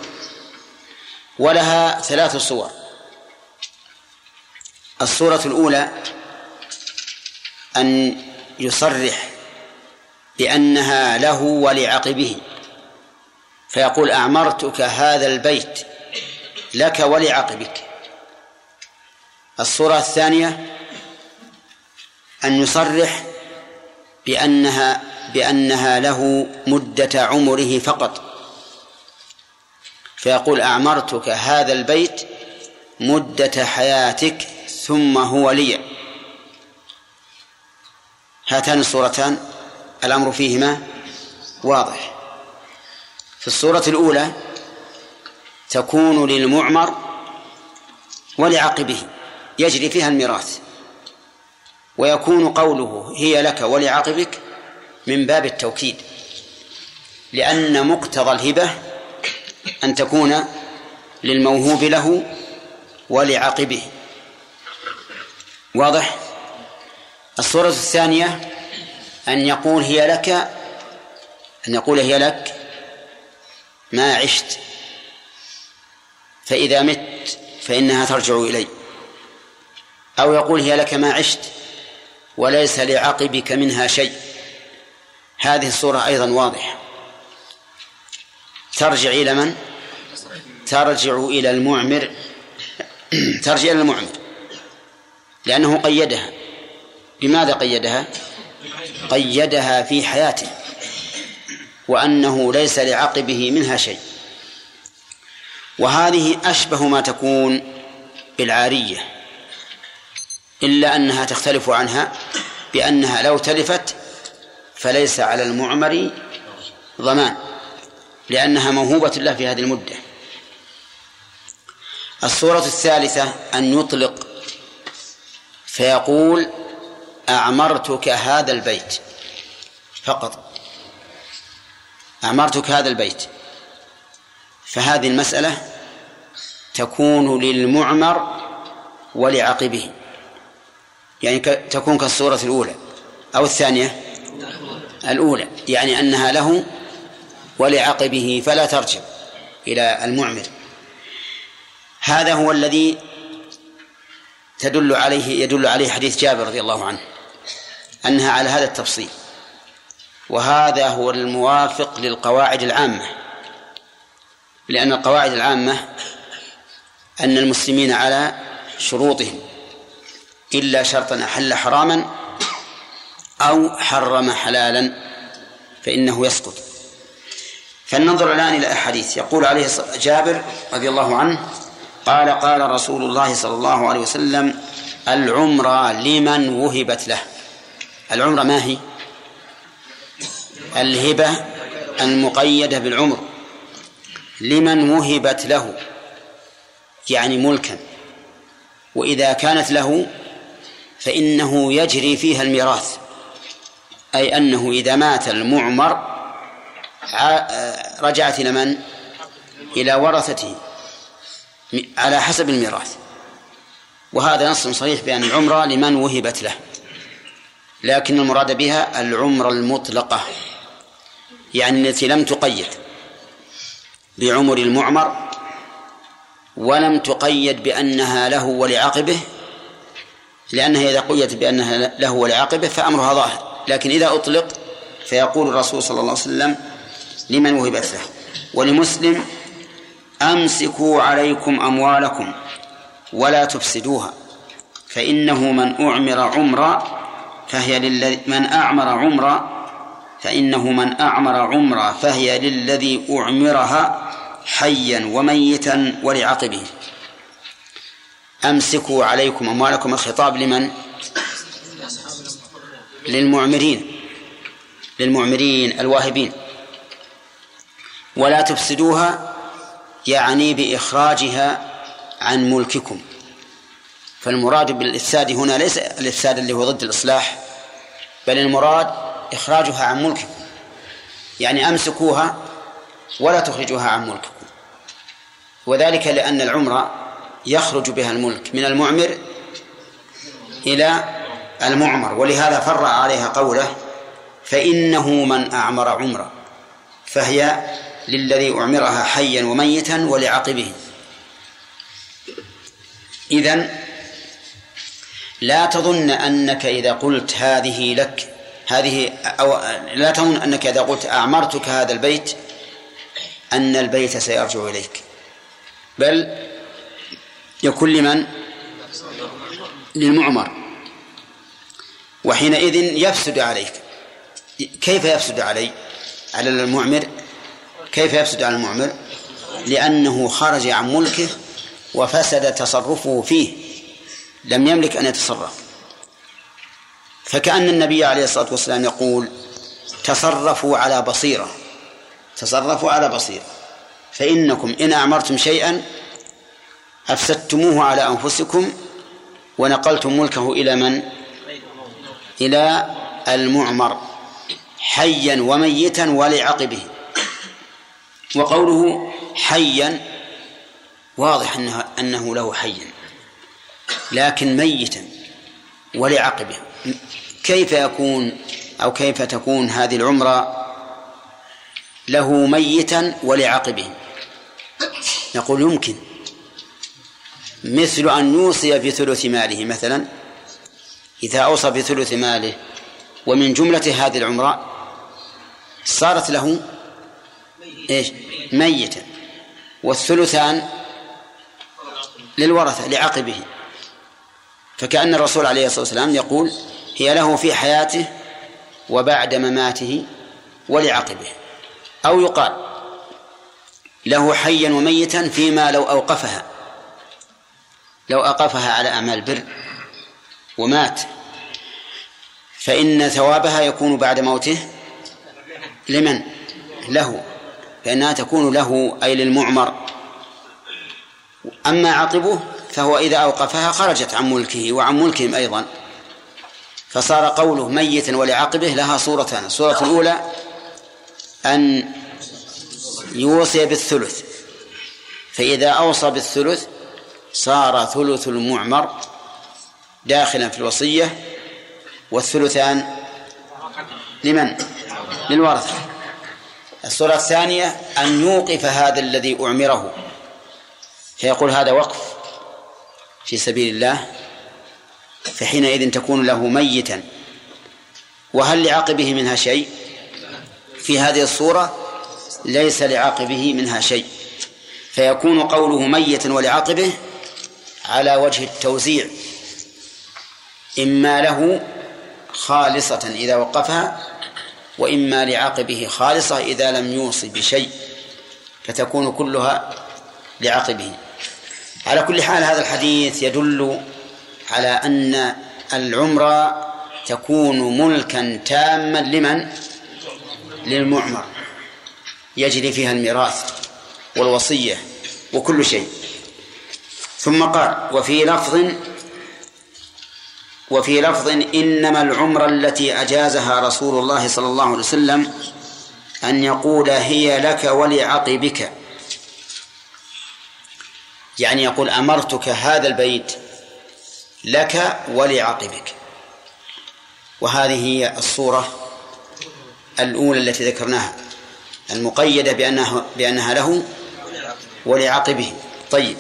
ولها ثلاث صور. الصورة الأولى أن يصرح بأنها له ولعقبه. فيقول أعمرتك هذا البيت لك ولعقبك. الصورة الثانية أن يصرح بأنها بأنها له مدة عمره فقط. فيقول أعمرتك هذا البيت مدة حياتك ثم هو لي. هاتان الصورتان الأمر فيهما واضح. في الصورة الأولى تكون للمعمر ولعقبه يجري فيها الميراث. ويكون قوله هي لك ولعقبك من باب التوكيد لأن مقتضى الهبة أن تكون للموهوب له ولعقبه. واضح؟ الصورة الثانية أن يقول هي لك أن يقول هي لك ما عشت فإذا مت فإنها ترجع إلي. أو يقول هي لك ما عشت وليس لعقبك منها شيء. هذه الصورة أيضا واضحة. ترجع إلى من؟ ترجع إلى المعمر. ترجع إلى المعمر. لأنه قيدها. بماذا قيدها؟ قيدها في حياته وأنه ليس لعقبه منها شيء وهذه أشبه ما تكون بالعارية إلا أنها تختلف عنها بأنها لو تلفت فليس على المعمر ضمان لأنها موهوبة له في هذه المدة الصورة الثالثة أن يطلق فيقول أعمرتك هذا البيت. فقط. أعمرتك هذا البيت. فهذه المسألة تكون للمعمر ولعقبه. يعني تكون كالصورة الأولى. أو الثانية؟ الأولى. يعني أنها له ولعقبه فلا ترجع إلى المعمر. هذا هو الذي تدل عليه يدل عليه حديث جابر رضي الله عنه. أنها على هذا التفصيل. وهذا هو الموافق للقواعد العامة. لأن القواعد العامة أن المسلمين على شروطهم. إلا شرطا أحل حراما أو حرم حلالا فإنه يسقط. فلننظر الآن إلى أحاديث. يقول عليه جابر رضي الله عنه قال قال رسول الله صلى الله عليه وسلم العمرة لمن وهبت له. العمرة ما هي؟ الهبة المقيدة بالعمر. لمن وهبت له يعني ملكا. وإذا كانت له فإنه يجري فيها الميراث. أي أنه إذا مات المعمر رجعت إلى من؟ إلى ورثته على حسب الميراث. وهذا نص صريح بأن العمرة لمن وهبت له. لكن المراد بها العمرة المطلقة يعني التي لم تقيد بعمر المعمر ولم تقيد بأنها له ولعقبه لأنها إذا قيدت بأنها له ولعقبه فأمرها ظاهر لكن إذا أطلق فيقول الرسول صلى الله عليه وسلم لمن وهبت له ولمسلم أمسكوا عليكم أموالكم ولا تفسدوها فإنه من أعمر عمرا فهي للذي من أعمر عمرا فإنه من أعمر عمرا فهي للذي أعمرها حيا وميتا ولعقبه. أمسكوا عليكم أموالكم الخطاب لمن؟ للمعمرين. للمعمرين الواهبين. ولا تفسدوها يعني بإخراجها عن ملككم. فالمراد بالإفساد هنا ليس الإفساد اللي هو ضد الإصلاح بل المراد إخراجها عن ملككم. يعني أمسكوها ولا تخرجوها عن ملككم. وذلك لأن العمرة يخرج بها الملك من المعمر إلى المعمر ولهذا فرع عليها قوله فإنه من أعمر عمرة فهي للذي أعمرها حيا وميتا ولعقبه. إذن لا تظن أنك إذا قلت هذه لك هذه أو لا تظن أنك إذا قلت أعمرتك هذا البيت أن البيت سيرجع إليك. بل يكون لمن؟ للمعمر. وحينئذ يفسد عليك. كيف يفسد علي؟ على المعمر. كيف يفسد على المعمر؟ لأنه خرج عن ملكه وفسد تصرفه فيه. لم يملك أن يتصرف. فكأن النبي عليه الصلاة والسلام يقول تصرفوا على بصيرة تصرفوا على بصيرة فإنكم إن أعمرتم شيئا أفسدتموه على أنفسكم ونقلتم ملكه إلى من؟ إلى المعمر حيا وميتا ولعقبه. وقوله حيا واضح أنه, أنه له حيا. لكن ميتا ولعقبه. كيف يكون أو كيف تكون هذه العمرة له ميتا ولعقبه؟ نقول يمكن. مثل أن يوصي بثلث ماله مثلا إذا أوصى بثلث ماله ومن جملة هذه العمرة صارت له إيش؟ ميتا. والثلثان للورثة لعقبه. فكأن الرسول عليه الصلاة والسلام يقول هي له في حياته وبعد مماته ولعقبه أو يقال له حيا وميتا فيما لو أوقفها لو أوقفها على أعمال البر ومات فإن ثوابها يكون بعد موته لمن؟ له فإنها تكون له أي للمعمر أما عقبه فهو إذا أوقفها خرجت عن ملكه وعن ملكهم أيضا. فصار قوله ميتا ولعقبه لها صورتان الصورة الأولى أن يوصي بالثلث. فإذا أوصى بالثلث صار ثلث المعمر داخلا في الوصية والثلثان لمن؟ للورثة. الصورة الثانية أن يوقف هذا الذي أعمره. فيقول هذا وقف. في سبيل الله فحينئذ تكون له ميتا. وهل لعقبه منها شيء؟ في هذه الصورة ليس لعقبه منها شيء. فيكون قوله ميتا ولعقبه على وجه التوزيع. إما له خالصة إذا وقفها وإما لعقبه خالصة إذا لم يوصي بشيء. فتكون كلها لعقبه على كل حال هذا الحديث يدل على أن العمرة تكون ملكا تاما لمن؟ للمعمر. يجري فيها الميراث والوصية وكل شيء. ثم قال وفي لفظ وفي لفظ إنما العمرة التي أجازها رسول الله صلى الله عليه وسلم أن يقول هي لك ولعقبك. يعني يقول أمرتك هذا البيت لك ولعقبك. وهذه هي الصورة الأولى التي ذكرناها المقيدة بأنها بأنها له ولعقبه. طيب.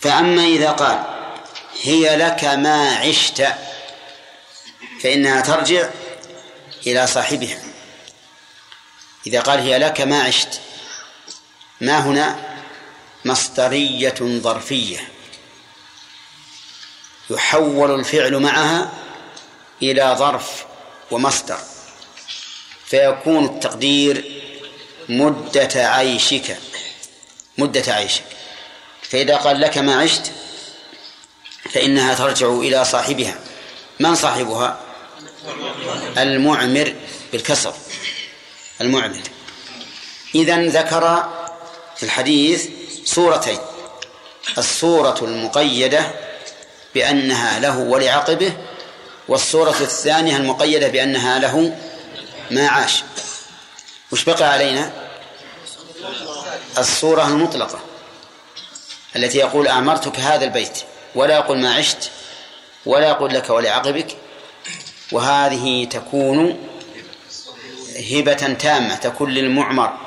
فأما إذا قال هي لك ما عشت فإنها ترجع إلى صاحبها. إذا قال هي لك ما عشت ما هنا؟ مصدرية ظرفية. يحول الفعل معها إلى ظرف ومصدر. فيكون التقدير مدة عيشك. مدة عيشك. فإذا قال لك ما عشت فإنها ترجع إلى صاحبها. من صاحبها؟ المعمر بالكسر. المعمر. إذا ذكر في الحديث صورتين الصورة المقيدة بأنها له ولعقبه والصورة الثانية المقيدة بأنها له ما عاش. وش بقى علينا؟ الصورة المطلقة التي يقول أعمرتك هذا البيت ولا يقول ما عشت ولا يقول لك ولعقبك. وهذه تكون هبة تامة تكون للمعمر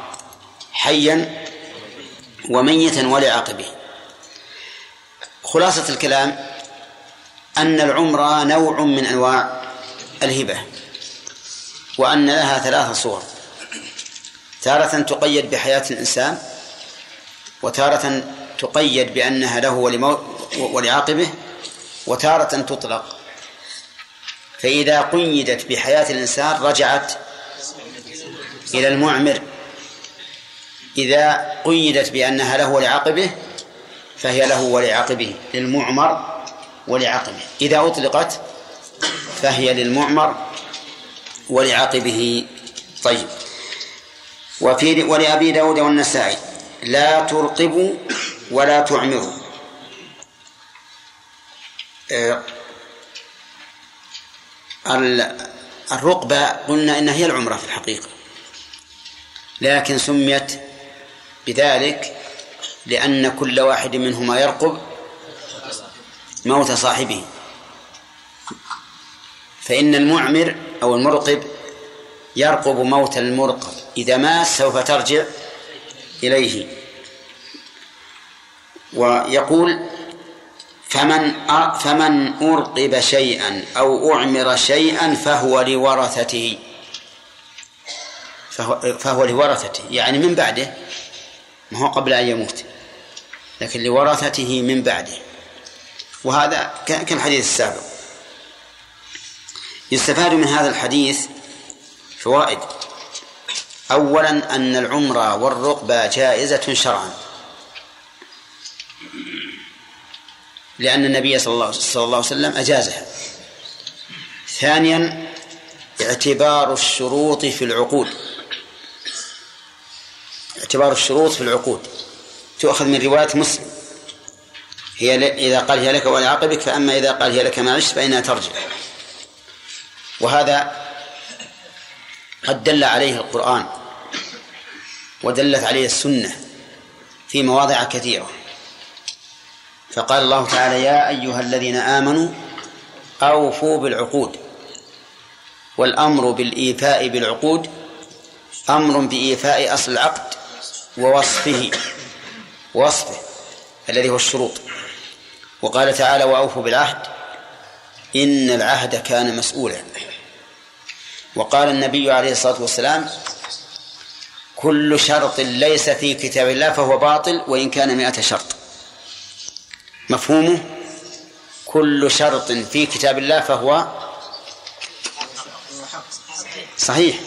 حيا وميتا ولعقبه خلاصة الكلام أن العمرة نوع من أنواع الهبة وأن لها ثلاث صور. تارة تقيد بحياة الإنسان وتارة تقيد بأنها له. ولعاقبه وتارة تطلق. فإذا قيدت بحياة الإنسان رجعت إلى المعمر. إذا قيدت بأنها له ولعاقبه فهي له ولعاقبه للمعمر ولعاقبه. إذا أطلقت فهي للمعمر ولعاقبه. طيب. وفي ولأبي داود والنسائي لا ترقبوا ولا تعمروا آه، الرقبة قلنا إنها هي العمرة في الحقيقة. لكن سميت بذلك لأن كل واحد منهما يرقب موت صاحبه. فإن المعمر أو المرقب يرقب موت المرقب. إذا مات سوف ترجع إليه. ويقول فمن فمن أرقب شيئا أو أعمر شيئا فهو لورثته. فهو, فهو لورثته. يعني من بعده ما هو قبل أن يموت لكن لورثته من بعده. وهذا كالحديث السابق. يستفاد من هذا الحديث فوائد. أولا أن العمرة والرقبة جائزة شرعا. لأن النبي صلى الله, صلى الله عليه وسلم أجازها. ثانيا اعتبار الشروط في العقود. اعتبار الشروط في العقود. تؤخذ من رواية مسلم. هي إذا قال هي لك ولعقبك فأما إذا قال هي لك ما عشت فإنها ترجع. وهذا قد دل عليه القرآن ودلت عليه السنة في مواضع كثيرة. فقال الله تعالى يا أيها الذين آمنوا أوفوا بالعقود. والأمر بالإيفاء بالعقود أمر بإيفاء أصل العقد ووصفه وصفه الذي هو الشروط. وقال تعالى وأوفوا بالعهد إن العهد كان مسؤولا. وقال النبي عليه الصلاة والسلام كل شرط ليس في كتاب الله فهو باطل وإن كان مئة شرط. مفهومه؟ كل شرط في كتاب الله فهو صحيح.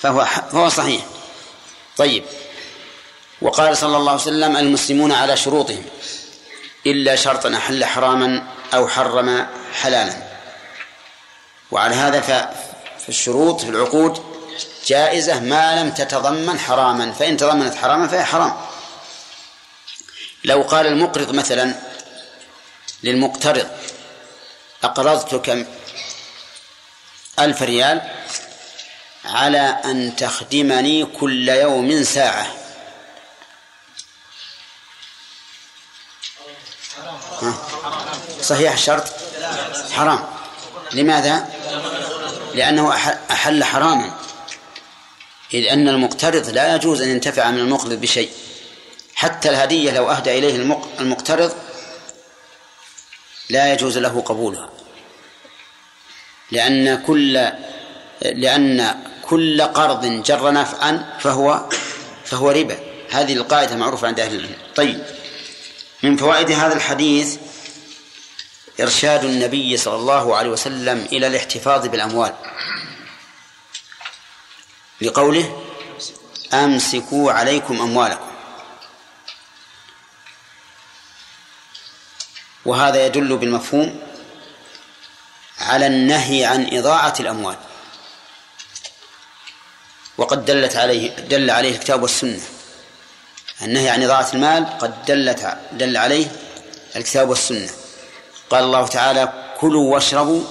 فهو فهو صحيح. طيب. وقال صلى الله عليه وسلم المسلمون على شروطهم إلا شرطا أحل حراما أو حرم حلالا. وعلى هذا فالشروط في العقود جائزة ما لم تتضمن حراما فإن تضمنت حراما فهي حرام. لو قال المقرض مثلا للمقترض أقرضتك ألف ريال على أن تخدمني كل يوم ساعة. صحيح الشرط حرام. لماذا؟ لأنه أحل حراما. إذ أن المقترض لا يجوز أن ينتفع من المقرض بشيء. حتى الهدية لو أهدى إليه المقترض لا يجوز له قبولها. لأن كل لأن كل قرض جر نفعا فهو فهو ربا. هذه القاعدة معروفة عند أهل العلم. طيب من فوائد هذا الحديث إرشاد النبي صلى الله عليه وسلم إلى الاحتفاظ بالأموال. لقوله أمسكوا عليكم أموالكم. وهذا يدل بالمفهوم على النهي عن إضاعة الأموال. وقد دلت عليه دل عليه الكتاب والسنة. النهي عن إضاعة المال قد دلت دل عليه الكتاب والسنة. قال الله تعالى كلوا واشربوا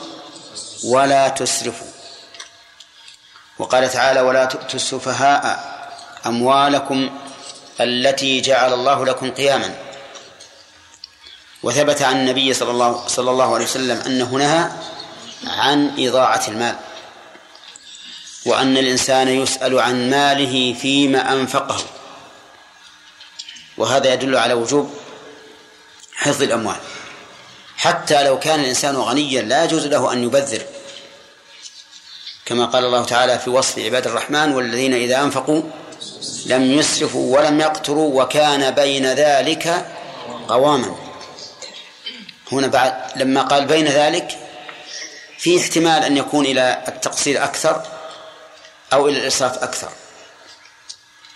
ولا تسرفوا وقال تعالى ولا تؤتوا السفهاء أموالكم التي جعل الله لكم قياما وثبت عن النبي صلى الله صلى الله عليه وسلم أنه نهى عن إضاعة المال وأن الإنسان يسأل عن ماله فيما أنفقه وهذا يدل على وجوب حفظ الأموال. حتى لو كان الإنسان غنيا لا يجوز له أن يبذر. كما قال الله تعالى في وصف عباد الرحمن والذين إذا أنفقوا لم يسرفوا ولم يقتروا وكان بين ذلك قواما. هنا بعد لما قال بين ذلك في احتمال أن يكون إلى التقصير أكثر أو إلى الإسراف أكثر.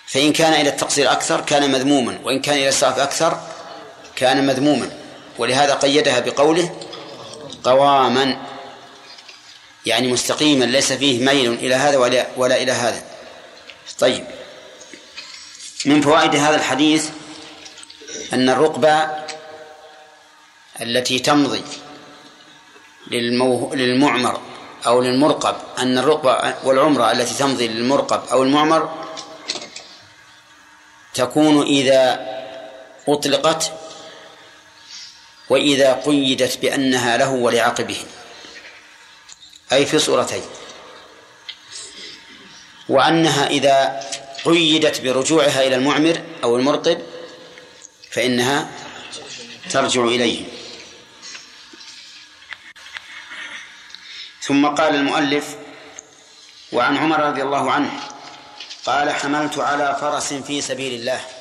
فإن كان إلى التقصير أكثر كان مذموما وإن كان إلى الإسراف أكثر كان مذموما. ولهذا قيدها بقوله قواما يعني مستقيما ليس فيه ميل إلى هذا ولا, ولا إلى هذا طيب من فوائد هذا الحديث أن الرقبة التي تمضي. للمعمر أو للمرقب أن الرقبة والعمرة التي تمضي للمرقب أو المعمر تكون إذا أطلقت وإذا قيدت بأنها له ولعقبه. أي في صورتين. وأنها إذا قيدت برجوعها إلى المعمر أو المرقب فإنها ترجع إليه. ثم قال المؤلف وعن عمر رضي الله عنه قال حملت على فرس في سبيل الله.